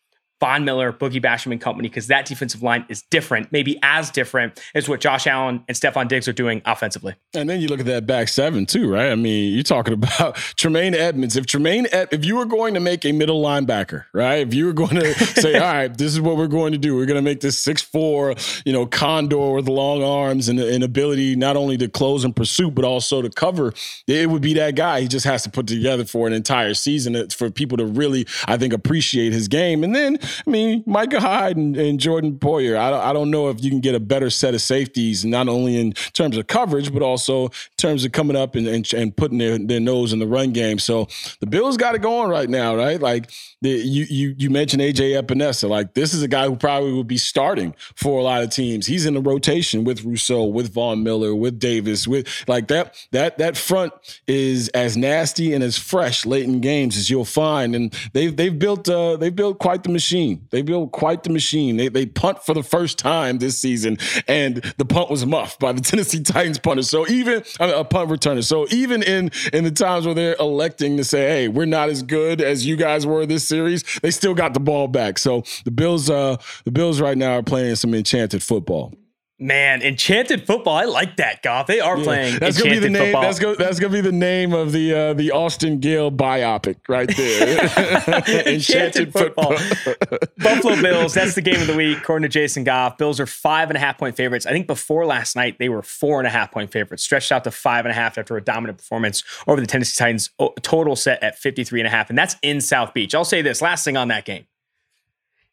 Von Miller, Boogie Basham and company, because that defensive line is different, maybe as different as what Josh Allen and Stefon Diggs are doing offensively. And then you look at that back seven too, right? I mean, you're talking [LAUGHS] about Tremaine Edmunds. If Tremaine, if you were going to make a middle linebacker, right? If you were going to [LAUGHS] say, all right, this is what we're going to do, we're going to make this six four, you know, condor with long arms and an ability not only to close and pursue, but also to cover. It would be that guy. He just has to put together for an entire season uh, for people to really, I think, appreciate his game. And then I mean, Micah Hyde and, and Jordan Poyer. I don't, I don't know if you can get a better set of safeties, not only in terms of coverage, but also in terms of coming up and, and, and putting their, their nose in the run game. So the Bills got it going right now, right? Like the, you you you mentioned AJ Epenesa. Like this is a guy who probably would be starting for a lot of teams. He's in the rotation with Rousseau, with Von Miller, with Davis, with like that that that front is as nasty and as fresh late in games as you'll find. And they've they've built uh, they've built quite the machine machine. They built quite the machine. They, they punt for the first time this season, and the punt was muffed by the [LAUGHS] Tennessee Titans punter. So even I mean, a punt returner. So even in in the times where they're electing to say, "Hey, we're not as good as you guys were this series," they still got the ball back. So the Bills, uh, the Bills right now are playing some enchanted football. Man, Enchanted Football. I like that, Goff. They are yeah, playing that's gonna be the name, That's, go, that's gonna be the name of the uh, the Austin Gayle biopic right there. [LAUGHS] [LAUGHS] Enchanted, Enchanted Football. [LAUGHS] Buffalo Bills. That's the game of the week, according to Jason Goff. Bills are five and a half point favorites. I think before last night they were four and a half point favorites, stretched out to five and a half after a dominant performance over the Tennessee Titans. Total set at 53 and a half, and that's in South Beach. I'll say this last thing on that game.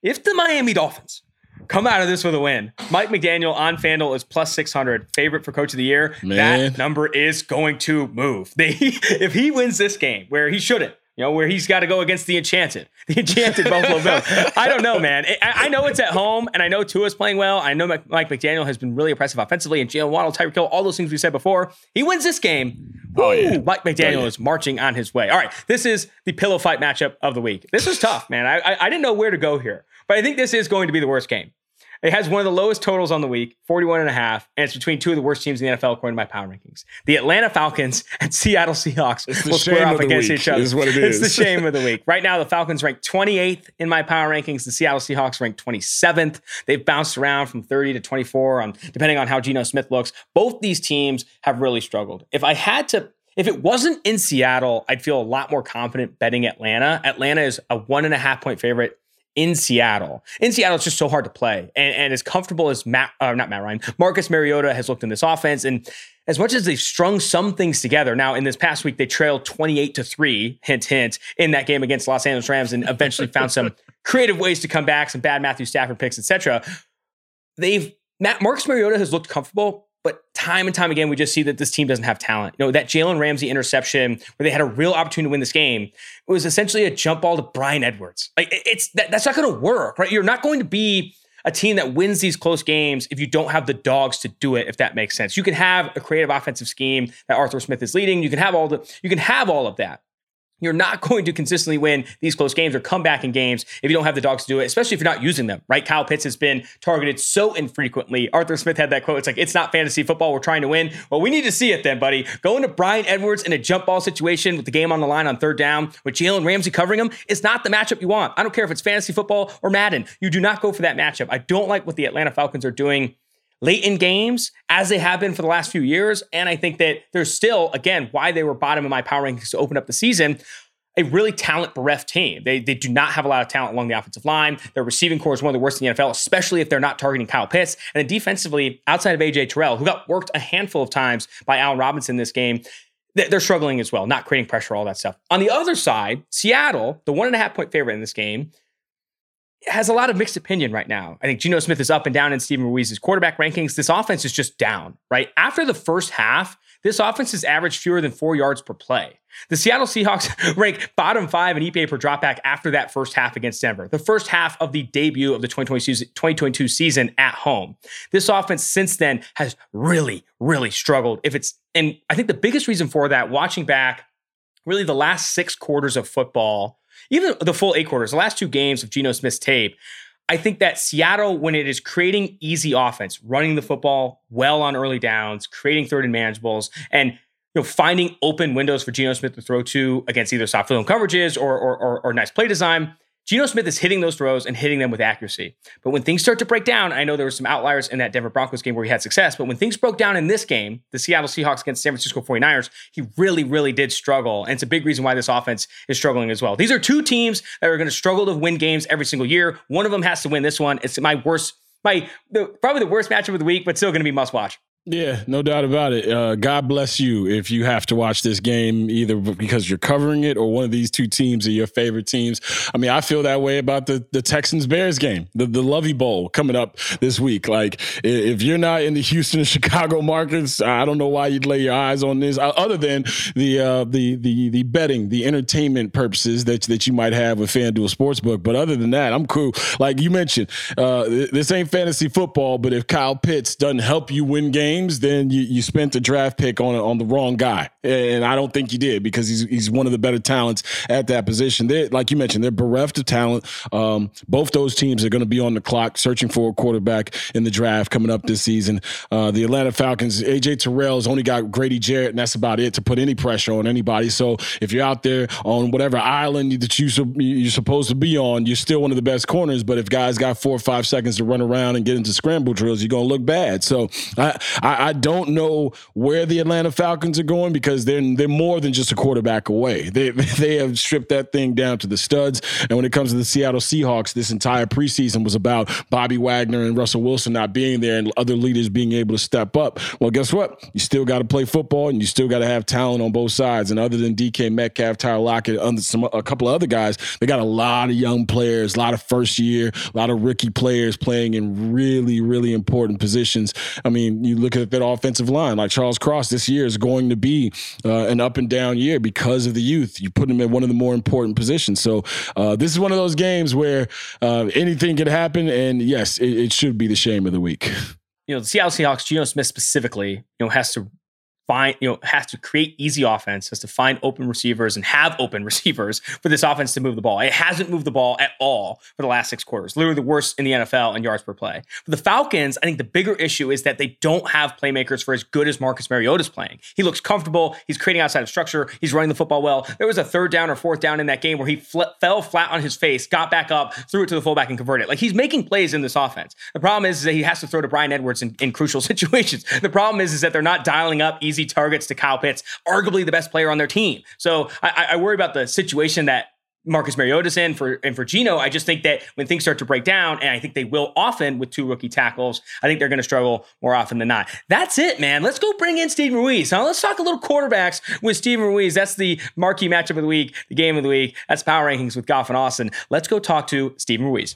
If the Miami Dolphins come out of this with a win. Mike McDaniel on FanDuel is plus 600, favorite for coach of the year. Man. That number is going to move. [LAUGHS] They, if he wins this game, where he shouldn't, you know, where he's got to go against the enchanted, [LAUGHS] the enchanted Buffalo Bills. I don't know, man. I, I, know it's at home, and I know Tua's playing well. I know Mike McDaniel has been really impressive offensively, and Jaylen Waddle, Tyreek Hill, all those things we said before. He wins this game. Oh, yeah. Mike McDaniel oh, yeah. is marching on his way. All right, this is the pillow fight matchup of the week. This is tough, man. I, I, I didn't know where to go here, but I think this is going to be the worst game. It has one of the lowest totals on the week, 41 and a half, and it's between two of the worst teams in the NFL according to my power rankings. The Atlanta Falcons [LAUGHS] and Seattle Seahawks will square off against week. each other. Is what it is. It's the shame of the [LAUGHS] week. Right now, the Falcons rank 28th in my power rankings. The Seattle Seahawks rank 27th. They've bounced around from 30 to 24 on depending on how Geno Smith looks. Both these teams have really struggled. If I had to if it wasn't in Seattle, I'd feel a lot more confident betting Atlanta. Atlanta is a one and a half point favorite in Seattle. In Seattle, it's just so hard to play. And, and as comfortable as Matt, uh, not Matt Ryan, Marcus Mariota has looked in this offense. And as much as they've strung some things together, now in this past week, they trailed 28 to 3, hint, hint, in that game against Los Angeles Rams and eventually [LAUGHS] found some creative ways to come back, some bad Matthew Stafford picks, etc. They've Matt Marcus Mariota has looked comfortable, but time and time again, we just see that this team doesn't have talent. You know, that Jalen Ramsey interception where they had a real opportunity to win this game it was essentially a jump ball to Bryan Edwards. Like it's that, that's not going to work, right? You're not going to be a team that wins these close games if you don't have the dogs to do it if that makes sense you can have a creative offensive scheme that arthur smith is leading you can have all the you can have all of that you're not [LAUGHS] going to consistently win these close games or come back in games if you don't have the dogs to do it, especially if you're not using them, right? Kyle Pitts has been targeted so infrequently. Arthur Smith had that quote. It's like, it's not fantasy football. We're trying to win. Well, we need to see it then, buddy. Going to Bryan Edwards in a jump ball situation with the game on the line on third down with Jalen Ramsey covering him is not the matchup you want. I don't care if it's fantasy football or Madden. You do not go for that matchup. I don't like what the Atlanta Falcons are doing late in games as they have been for the last few years. And I think that there's still, again, why they were bottom in my power rankings to open up the season. A really talent bereft team. They, they do not have a lot of talent along the offensive line. Their receiving corps is one of the worst in the NFL, especially if they're not targeting Kyle Pitts. And then defensively, outside of AJ Terrell, who got worked a handful of times by Allen Robinson this game, they're struggling as well, not creating pressure, all that stuff. On the other side, Seattle, the one and a half point favorite in this game, has a lot of mixed opinion right now. I think Geno Smith is up and down in Steven Ruiz's quarterback rankings. This offense is just down, right? After the first half, this offense has averaged fewer than four yards per play. The Seattle Seahawks [LAUGHS] rank bottom five in EPA per dropback after that first half against Denver, the first half of the debut of the 2022 season at home. This offense since then has really, really struggled. If it's, and I think the biggest reason for that, watching back really the last six quarters of football, even the full eight quarters, the last two games of Geno Smith's tape, I think that Seattle, when it is creating easy offense, running the football well on early downs, creating third and manageables, and you know, finding open windows for Geno Smith to throw to against either soft field coverages or, or, or, or nice play design, Geno Smith is hitting those throws and hitting them with accuracy. But when things start to break down, I know there were some outliers in that Denver Broncos game where he had success, but when things broke down in this game, the Seattle Seahawks against San Francisco 49ers, he really, really did struggle. And it's a big reason why this offense is struggling as well. These are two teams that are going to struggle to win games every single year. One of them has to win this one. It's my worst, my the, probably the worst matchup of the week, but still going to be must watch. Yeah, no doubt about it. Uh, God bless you if you have to watch this game either because you're covering it or one of these two teams are your favorite teams. I mean, I feel that way about the the Texans Bears game, the the Lovie Bowl coming up this week. Like, if you're not in the Houston and [LAUGHS] Chicago markets, I don't know why you'd lay your eyes on this, uh, other than the uh, the the the betting, the entertainment purposes that that you might have with FanDuel Sportsbook. But other than that, I'm cool. Like you mentioned, uh, this ain't fantasy football, but if Kyle Pitts doesn't help you win games games, then you, you spent a draft pick on on the wrong guy, and I don't think you did because he's he's one of the better talents at that position. They, like you mentioned, they're bereft of talent. Um, both those teams are going to be on the clock searching for a quarterback in the draft coming up this season. Uh, the Atlanta Falcons, AJ Terrell's only got Grady Jarrett, and that's about it to put any pressure on anybody. So if you're out there on whatever island that you you're supposed to be on, you're still one of the best corners. But if guys got four or five seconds to run around and get into scramble drills, you're gonna look bad. So I, I, I, don't know where the Atlanta Falcons are going because they're they're more than just a quarterback away. They [LAUGHS] they have stripped that thing down to the studs. And when it comes to the Seattle Seahawks, this entire preseason was about Bobby Wagner and Russell Wilson not being there and other leaders being able to step up. Well, guess what? You still got to play football and you still got to have talent on both sides. And other than DK Metcalf, Tyler Lockett, under some a couple of other guys, they got a lot of young players, a lot of first year, a lot of rookie players playing in really really important positions. I mean, you look look at that offensive line. Like Charles Cross this year is going to be uh, an up and down year because of the youth. You put him in one of the more important positions. So uh, this is one of those games where uh, anything can happen, and yes, it, it should be the shame of the week. You know, the Seattle Seahawks, Geno Smith specifically, you know, has to find, you know, has to create easy offense, has to find open receivers and have open [LAUGHS] receivers for this offense to move the ball. It hasn't moved the ball at all for the last six quarters, literally the worst in the NFL in yards per play. For the Falcons, I think the bigger issue is that they don't have playmakers for as good as Marcus Mariota's playing. He looks comfortable. He's creating outside of structure. He's running the football well. There was a third down or fourth down in that game where he fl- fell flat on his face, got back up, threw it to the fullback and converted. Like he's making plays in this offense. The problem is, is that he has to throw to Bryan Edwards in, in crucial [LAUGHS] situations. The problem is, is that they're not dialing up easy targets to Kyle Pitts, arguably the best player on their team. So I, I worry about the situation that Marcus Mariota's in for and for Geno. I just think that when things start to break down, and I think they will often with two rookie tackles, I think they're going to struggle more often than not. That's it, man. Let's go bring in Steven Ruiz. Now let's talk a little quarterbacks with Steven Ruiz. That's the marquee matchup of the week, the game of the week. That's power rankings with Goff and Austin. Let's go talk to Steven Ruiz.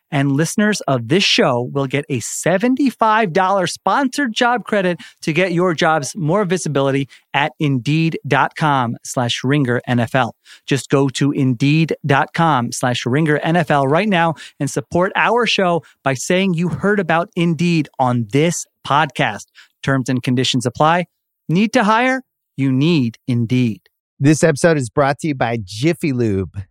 And listeners of this show will get a $75 sponsored job credit to get your jobs more visibility at indeed.com slash ringer NFL. Just go to indeed.com slash ringer NFL right now and support our show by saying you heard about Indeed on this podcast. Terms and conditions apply. Need to hire? You need Indeed. This episode is brought to you by Jiffy Lube.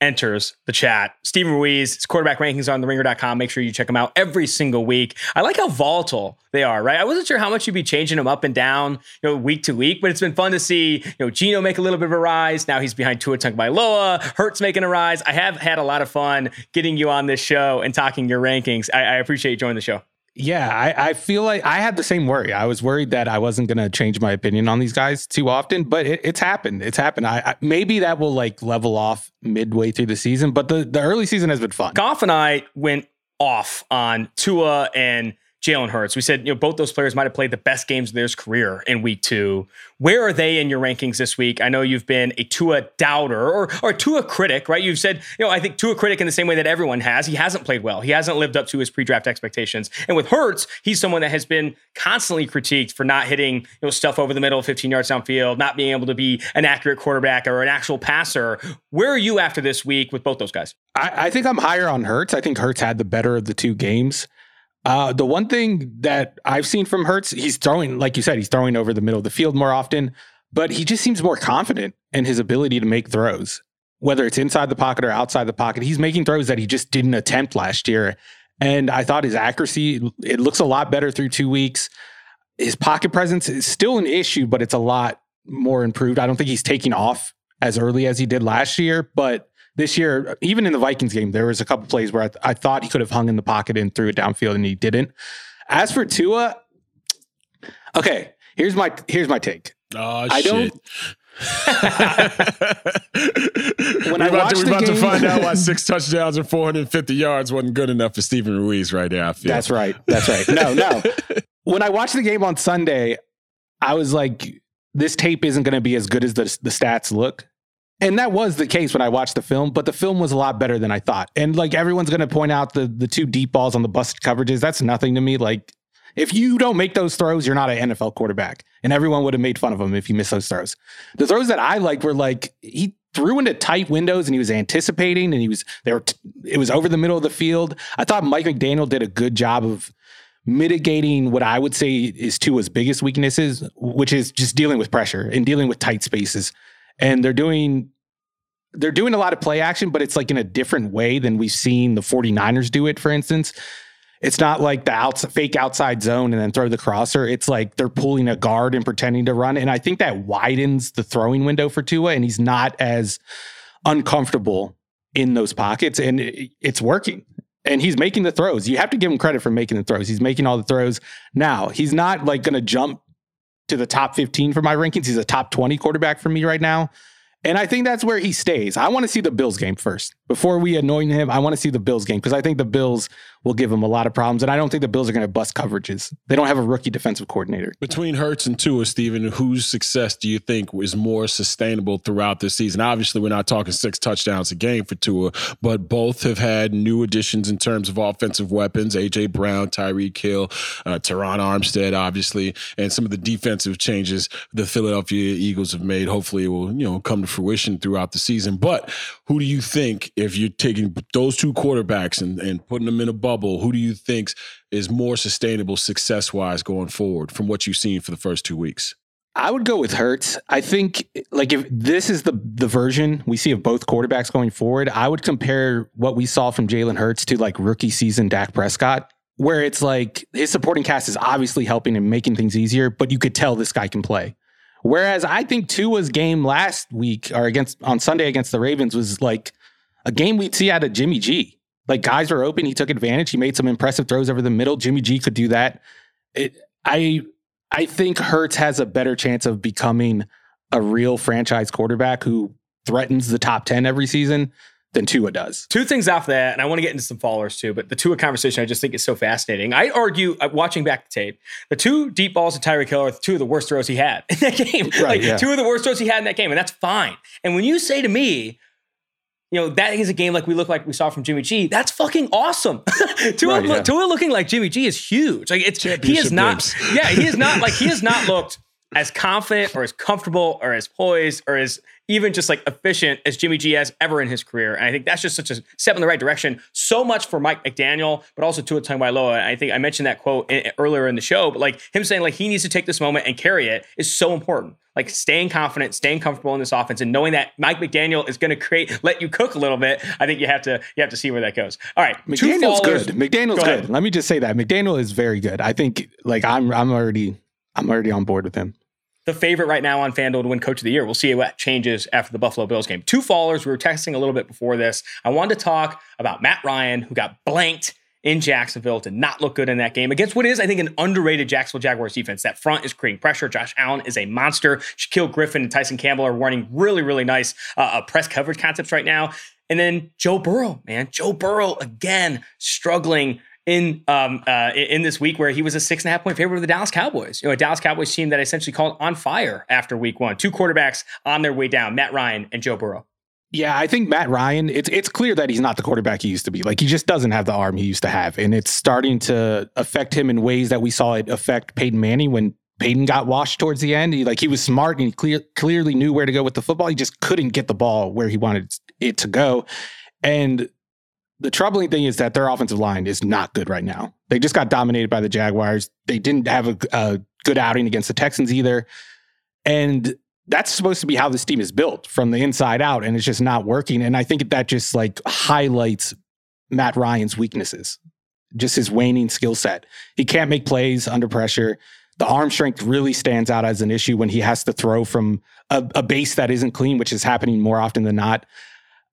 enters the chat. Steven Ruiz, his quarterback rankings are on the ringer.com. Make sure you check them out every single week. I like how volatile they are, right? I wasn't sure how much you'd be changing them up and down, you know, week to week, but it's been fun to see, you know, Geno make a little bit of a rise. Now he's behind Tua Tagovailoa, Hurts making a rise. I have had a lot of fun getting you on this show and talking your rankings. I, I appreciate you joining the show. Yeah, I, I, feel like I had the same worry. I was worried that I wasn't going to change my opinion on these guys too often, but it, it's happened. It's happened. I, I, maybe that will like level off midway through the season, but the, the early season has been fun. Goff and I went off on Tua and Jalen Hurts. We said, you know, both those players might have played the best games of their career in week two. Where are they in your rankings this week? I know you've been a Tua doubter or, or Tua critic, right? You've said, you know, I think Tua critic in the same way that everyone has. He hasn't played well. He hasn't lived up to his pre-draft expectations. And with Hurts, he's someone that has been constantly critiqued for not hitting, you know, stuff over the middle, 15 yards downfield, not being able to be an accurate quarterback or an actual passer. Where are you after this week with both those guys? I, I think I'm higher on Hurts. I think Hurts had the better of the two games. Uh, the one thing that I've seen from Hurts, he's throwing, like you said, he's throwing over the middle of the field more often, but he just seems more confident in his ability to make throws, whether it's inside the pocket or outside the pocket. He's making throws that he just didn't attempt last year. And I thought his accuracy, it looks a lot better through two weeks. His pocket presence is still an issue, but it's a lot more improved. I don't think he's taking off as early as he did last year, but this year, even in the Vikings game, there was a couple plays where I, th- I thought he could have hung in the pocket and threw it downfield, and he didn't. As for Tua, okay, here's my here's my take. Oh, I shit. don't. [LAUGHS] when we're I about, to, we're the about to find out why [LAUGHS] six touchdowns and 450 yards wasn't good enough for Steven Ruiz right feel. That's right. That's right. No, no. [LAUGHS] when I watched the game on Sunday, I was like, this tape isn't going to be as good as the, the stats look. And that was the case when I watched the film, but the film was a lot better than I thought. And like everyone's going to point out the the two deep balls on the busted coverages. That's nothing to me. Like If you don't make those throws, you're not an NFL quarterback. And everyone would have made fun of him if he missed those throws. The throws that I liked were like he threw into tight windows and he was anticipating and he was there t- it was over the middle of the field. I thought Mike McDaniel did a good job of mitigating what I would say is Tua's biggest weaknesses, which is just dealing with pressure and dealing with tight spaces. And they're doing they're doing a lot of play action, but it's like in a different way than we've seen the 49ers do it, for instance. It's not like the outs, fake outside zone and then throw the crosser. It's like they're pulling a guard and pretending to run. And I think that widens the throwing window for Tua, and he's not as uncomfortable in those pockets. And it, it's working. And he's making the throws. You have to give him credit for making the throws. He's making all the throws. Now, he's not like going to jump to the top 15 for my rankings. He's a top 20 quarterback for me right now. And I think that's where he stays. I want to see the Bills game first. Before we anoint him, I want to see the Bills game because I think the Bills will give him a lot of problems. And I don't think the Bills are going to bust coverages. They don't have a rookie defensive coordinator. Between Hurts and Tua, Steven, whose success do you think is more sustainable throughout this season? Obviously, we're not talking six touchdowns a game for Tua, but both have had new additions in terms of offensive weapons. AJ Brown, Tyreek Hill, uh, Terron Armstead, obviously, and some of the defensive changes the Philadelphia Eagles have made. Hopefully, it will you know come to fruition throughout the season. But who do you think, if you're taking those two quarterbacks and, and putting them in a bubble, who do you think is more sustainable success wise going forward from what you've seen for the first two weeks? I would go with Hurts. I think like if this is the the version we see of both quarterbacks going forward, I would compare what we saw from Jalen Hurts to like rookie season Dak Prescott, where it's like his supporting cast is obviously helping and making things easier, but you could tell this guy can play. Whereas I think Tua's game last week or against on Sunday against the Ravens was like a game we'd see out of Jimmy G. Like guys were open, he took advantage. He made some impressive throws over the middle. Jimmy G could do that. It, I I think Hurts has a better chance of becoming a real franchise quarterback who threatens the top 10 every season than Tua does. Two things off that, and I want to get into some followers too, but the Tua conversation I just think is so fascinating. I argue, uh, watching back the tape, the two deep balls to Tyreek Hill are two of the worst throws he had [LAUGHS] in that game. Right, like yeah. two of the worst throws he had in that game, and that's fine. And when you say to me, you know, that is a game like we look like we saw from Jimmy G. That's fucking awesome. [LAUGHS] Tua, Right, yeah. Tua looking like Jimmy G is huge. Like it's he is not. Yeah, he is not [LAUGHS] like he has not looked as confident or as comfortable or as poised or as even just like efficient as Jimmy G has ever in his career. And I think that's just such a step in the right direction. So much for Mike McDaniel, but also Tua Tagovailoa. I think I mentioned that quote in, earlier in the show, but like him saying like he needs to take this moment and carry it is so important. Like staying confident, staying comfortable in this offense, and knowing that Mike McDaniel is going to create, let you cook a little bit. I think you have to you have to see where that goes. All right, McDaniel's good. McDaniel's Go good. Let me just say that McDaniel is very good. I think like I'm I'm already I'm already on board with him. The favorite right now on FanDuel to win Coach of the Year. We'll see what changes after the Buffalo Bills game. Two fallers. We were texting a little bit before this. I wanted to talk about Matt Ryan, who got blanked in Jacksonville, did not look good in that game against what is, I think, an underrated Jacksonville Jaguars defense. That front is creating pressure. Josh Allen is a monster. Shaquill Griffin and Tyson Campbell are running really, really nice uh, uh, press coverage concepts right now. And then Joe Burrow, man, Joe Burrow again struggling in um uh in this week where he was a six and a half point favorite of the Dallas Cowboys. You know, a Dallas Cowboys team that essentially called on fire after week one. Two quarterbacks on their way down, Matt Ryan and Joe Burrow. Yeah, I think Matt Ryan, it's it's clear that he's not the quarterback he used to be. Like he just doesn't have the arm he used to have. And it's starting to affect him in ways that we saw it affect Peyton Manning when Peyton got washed towards the end. He like he was smart and he clear, clearly knew where to go with the football. He just couldn't get the ball where he wanted it to go. And the troubling thing is that their offensive line is not good right now. They just got dominated by the Jaguars. They didn't have a, a good outing against the Texans either. And that's supposed to be how this team is built from the inside out, and it's just not working. And I think that just like highlights Matt Ryan's weaknesses, just his waning skill set. He can't make plays under pressure. The arm strength really stands out as an issue when he has to throw from a, a base that isn't clean, which is happening more often than not.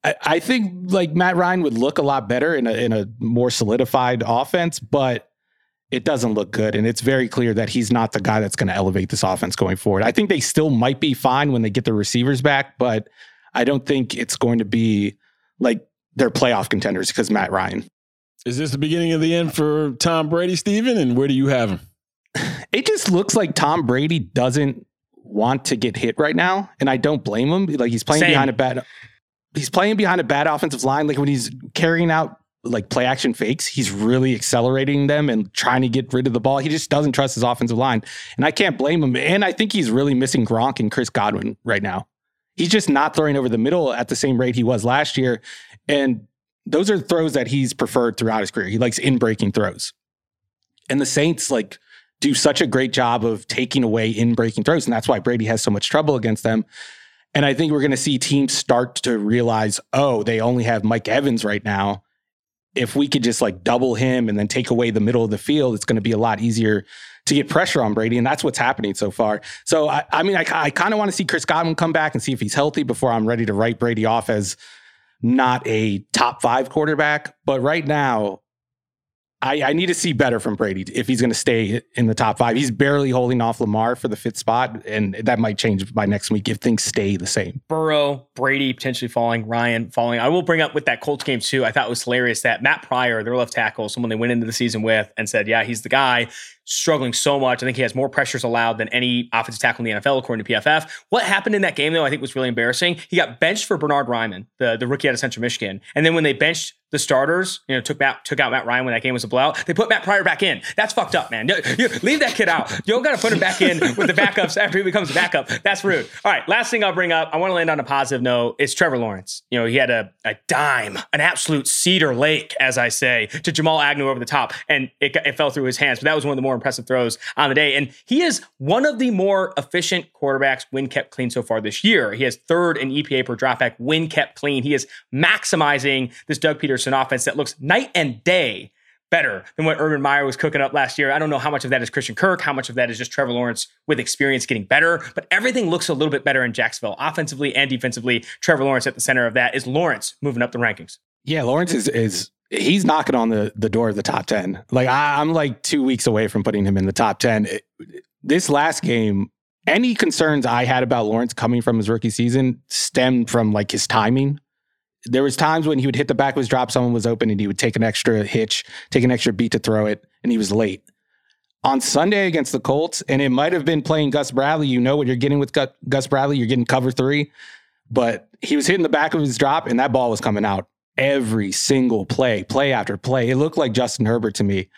I, I think like Matt Ryan would look a lot better in a, in a more solidified offense, but it doesn't look good. And it's very clear that he's not the guy that's going to elevate this offense going forward. I think they still might be fine when they get the receivers back, but I don't think it's going to be like they're playoff contenders because Matt Ryan. Is this the beginning of the end for Tom Brady, Steven? And where do you have him? [SIGHS] It just looks like Tom Brady doesn't want to get hit right now, and I don't blame him. Like he's playing Same. behind a bad he's playing behind a bad offensive line. Like when he's carrying out like play action fakes, he's really accelerating them and trying to get rid of the ball. He just doesn't trust his offensive line. And I can't blame him. And I think he's really missing Gronk and Chris Godwin right now. He's just not throwing over the middle at the same rate he was last year. And those are throws that he's preferred throughout his career. He likes in breaking throws. And the Saints like do such a great job of taking away in breaking throws. And that's why Brady has so much trouble against them. And I think we're going to see teams start to realize, oh, they only have Mike Evans right now. If we could just like double him and then take away the middle of the field, it's going to be a lot easier to get pressure on Brady. And that's what's happening so far. So, I, I mean, I, I kind of want to see Chris Godwin come back and see if he's healthy before I'm ready to write Brady off as not a top five quarterback. But right now, I, I, need to see better from Brady if he's going to stay in the top five. He's barely holding off Lamar for the fifth spot, and that might change by next week if things stay the same. Burrow, Brady potentially falling, Ryan falling. I will bring up with that Colts game too. I thought it was hilarious that Matt Pryor, their left tackle, someone they went into the season with and said, "Yeah, he's the guy." Struggling so much. I think he has more pressures allowed than any offensive tackle in the NFL, according to PFF. What happened in that game, though, I think was really embarrassing. He got benched for Bernard Raimann, the, the rookie out of Central Michigan. And then when they benched the starters, you know, took Matt, took out Matt Ryan when that game was a blowout. They put Matt Pryor back in. That's fucked up, man. You, you, leave that kid out. You don't got to put him back in with the backups after he becomes a backup. That's rude. All right, last thing I'll bring up. I want to land on a positive note. It's Trevor Lawrence. You know, he had a, a dime, an absolute cedar lake, as I say, to Jamal Agnew over the top, and it, it fell through his hands. But that was one of the more impressive throws on the day. And he is one of the more efficient quarterbacks when kept clean so far this year. He has third in EPA per dropback when kept clean. He is maximizing this Doug Pederson offense that looks night and day better than what Urban Meyer was cooking up last year. I don't know how much of that is Christian Kirk, how much of that is just Trevor Lawrence with experience getting better, but everything looks a little bit better in Jacksonville, offensively and defensively. Trevor Lawrence at the center of that is Lawrence moving up the rankings. Yeah, Lawrence is is he's knocking on the the door of the top 10. Like I, am like 2 weeks away from putting him in the top 10. It, this last game any concerns I had about Lawrence coming from his rookie season stemmed from like his timing there was times when he would hit the back of his drop, someone was open, and he would take an extra hitch, take an extra beat to throw it, and he was late. On Sunday against the Colts, and it might have been playing Gus Bradley. You know what you're getting with Gus Bradley. You're getting cover three, but he was hitting the back of his drop, and that ball was coming out every single play, play after play. It looked like Justin Herbert to me.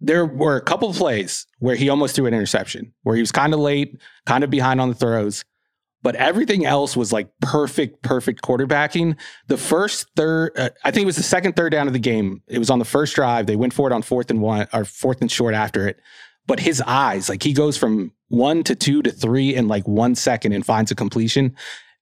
There were a couple plays where he almost threw an interception, where he was kind of late, kind of behind on the throws but everything else was like perfect, perfect quarterbacking. The first third, uh, I think it was the second third down of the game. It was on the first drive. They went for it on fourth and one or fourth and short after it. But his eyes, like he goes from one to two to three in like one second and finds a completion.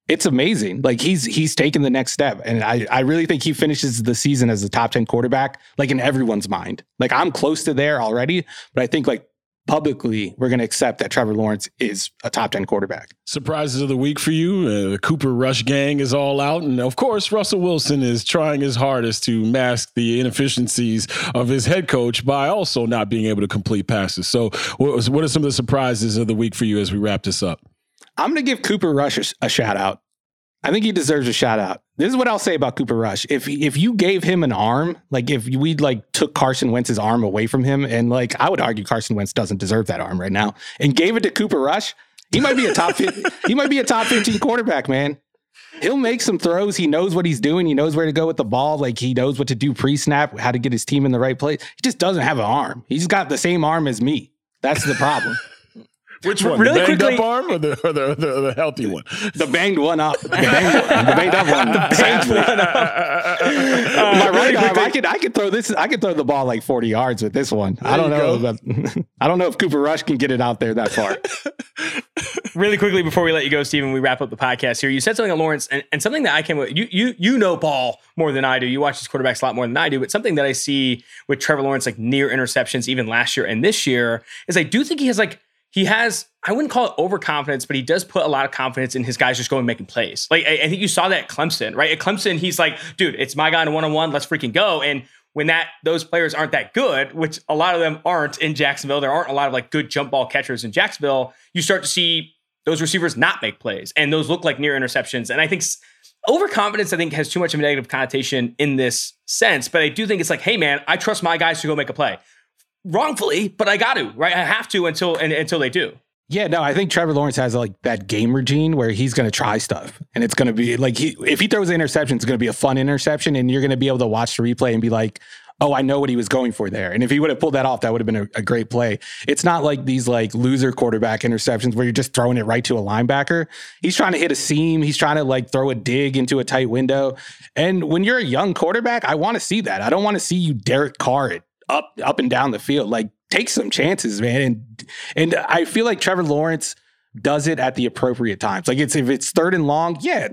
It's amazing. Like he's he's taken the next step. And I, I really think he finishes the season as a top 10 quarterback, like in everyone's mind. Like I'm close to there already, but I think like publicly we're going to accept that Trevor Lawrence is a top 10 quarterback. Surprises of the week for you. Uh, the Cooper Rush gang is all out. And of course, Russell Wilson is trying his hardest to mask the inefficiencies of his head coach by also not being able to complete passes. So, what, was, what are some of the surprises of the week for you as we wrap this up? I'm going to give Cooper Rush a, a shout out. I think he deserves a shout out. This is what I'll say about Cooper Rush. If if you gave him an arm, like if we like took Carson Wentz's arm away from him, and like I would argue Carson Wentz doesn't deserve that arm right now, and gave it to Cooper Rush, he might be a top 50, [LAUGHS] he might be a top 15 quarterback, man. He'll make some throws. He knows what he's doing. He knows where to go with the ball. Like he knows what to do pre-snap, how to get his team in the right place. He just doesn't have an arm. He's got the same arm as me. That's the problem. [LAUGHS] Which one? Really the banged quickly, up arm or, the, or the, the, the, healthy one? The banged one up. [LAUGHS] The banged, one, the banged up one. the banged one up. [LAUGHS] Uh, My right arm, I could I could throw this. I could throw the ball like forty yards with this one. There I don't know. But, [LAUGHS] I don't know if Cooper Rush can get it out there that far. really quickly before we let you go, Steven, we wrap up the podcast here. You said something on Lawrence, and, and something that I came with. You you you know Paul more than I do. You watch his quarterbacks a lot more than I do. But something that I see with Trevor Lawrence, like near interceptions, even last year and this year, is I do think he has like he has I wouldn't call it overconfidence, but he does put a lot of confidence in his guys just going making plays. Like I, I think you saw that at Clemson, right? At Clemson, he's like, dude, it's my guy in one on one. Let's freaking go. And when that those players aren't that good, which a lot of them aren't in Jacksonville, there aren't a lot of like good jump ball catchers in Jacksonville. You start to see those receivers not make plays, and those look like near interceptions. And I think overconfidence, I think, has too much of a negative connotation in this sense. But I do think it's like, hey man, I trust my guys to go make a play wrongfully, but I got to, right? I have to until and, until they do. Yeah, no, I think Trevor Lawrence has like that game routine where he's going to try stuff, and it's going to be like he if he throws an interception, it's going to be a fun interception, and you're going to be able to watch the replay and be like, oh, I know what he was going for there. And if he would have pulled that off, that would have been a, a, great play. It's not like these like loser quarterback interceptions where you're just throwing it right to a linebacker. He's trying to hit a seam. He's trying to like throw a dig into a tight window. And when you're a young quarterback, I want to see that. I don't want to see you Derek Carr it up up and down the field. Like take some chances, man. And and I feel like Trevor Lawrence does it at the appropriate times. Like it's if it's third and long, yeah,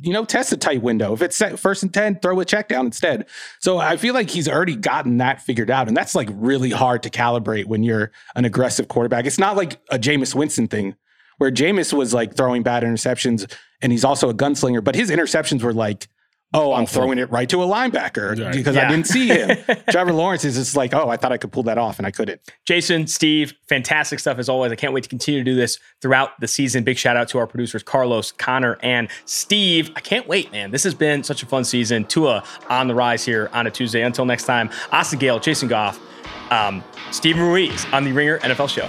you know, test a tight window. If it's first and 10, throw a check down instead. So I feel like he's already gotten that figured out. And that's like really hard to calibrate when you're an aggressive quarterback. It's not like a Jameis Winston thing where Jameis was like throwing bad interceptions and he's also a gunslinger, but his interceptions were like oh, I'm throwing it right to a linebacker right. because yeah. I didn't see him. [LAUGHS] Trevor Lawrence is just like, oh, I thought I could pull that off and I couldn't. Jason, Steve, fantastic stuff as always. I can't wait to continue to do this throughout the season. Big shout out to our producers, Carlos, Conor, and Steve. I can't wait, man. This has been such a fun season. Tua on the rise here on a Tuesday. Until next time, Austin Gayle, Jason Goff, um, Steve Ruiz on the Ringer NFL Show.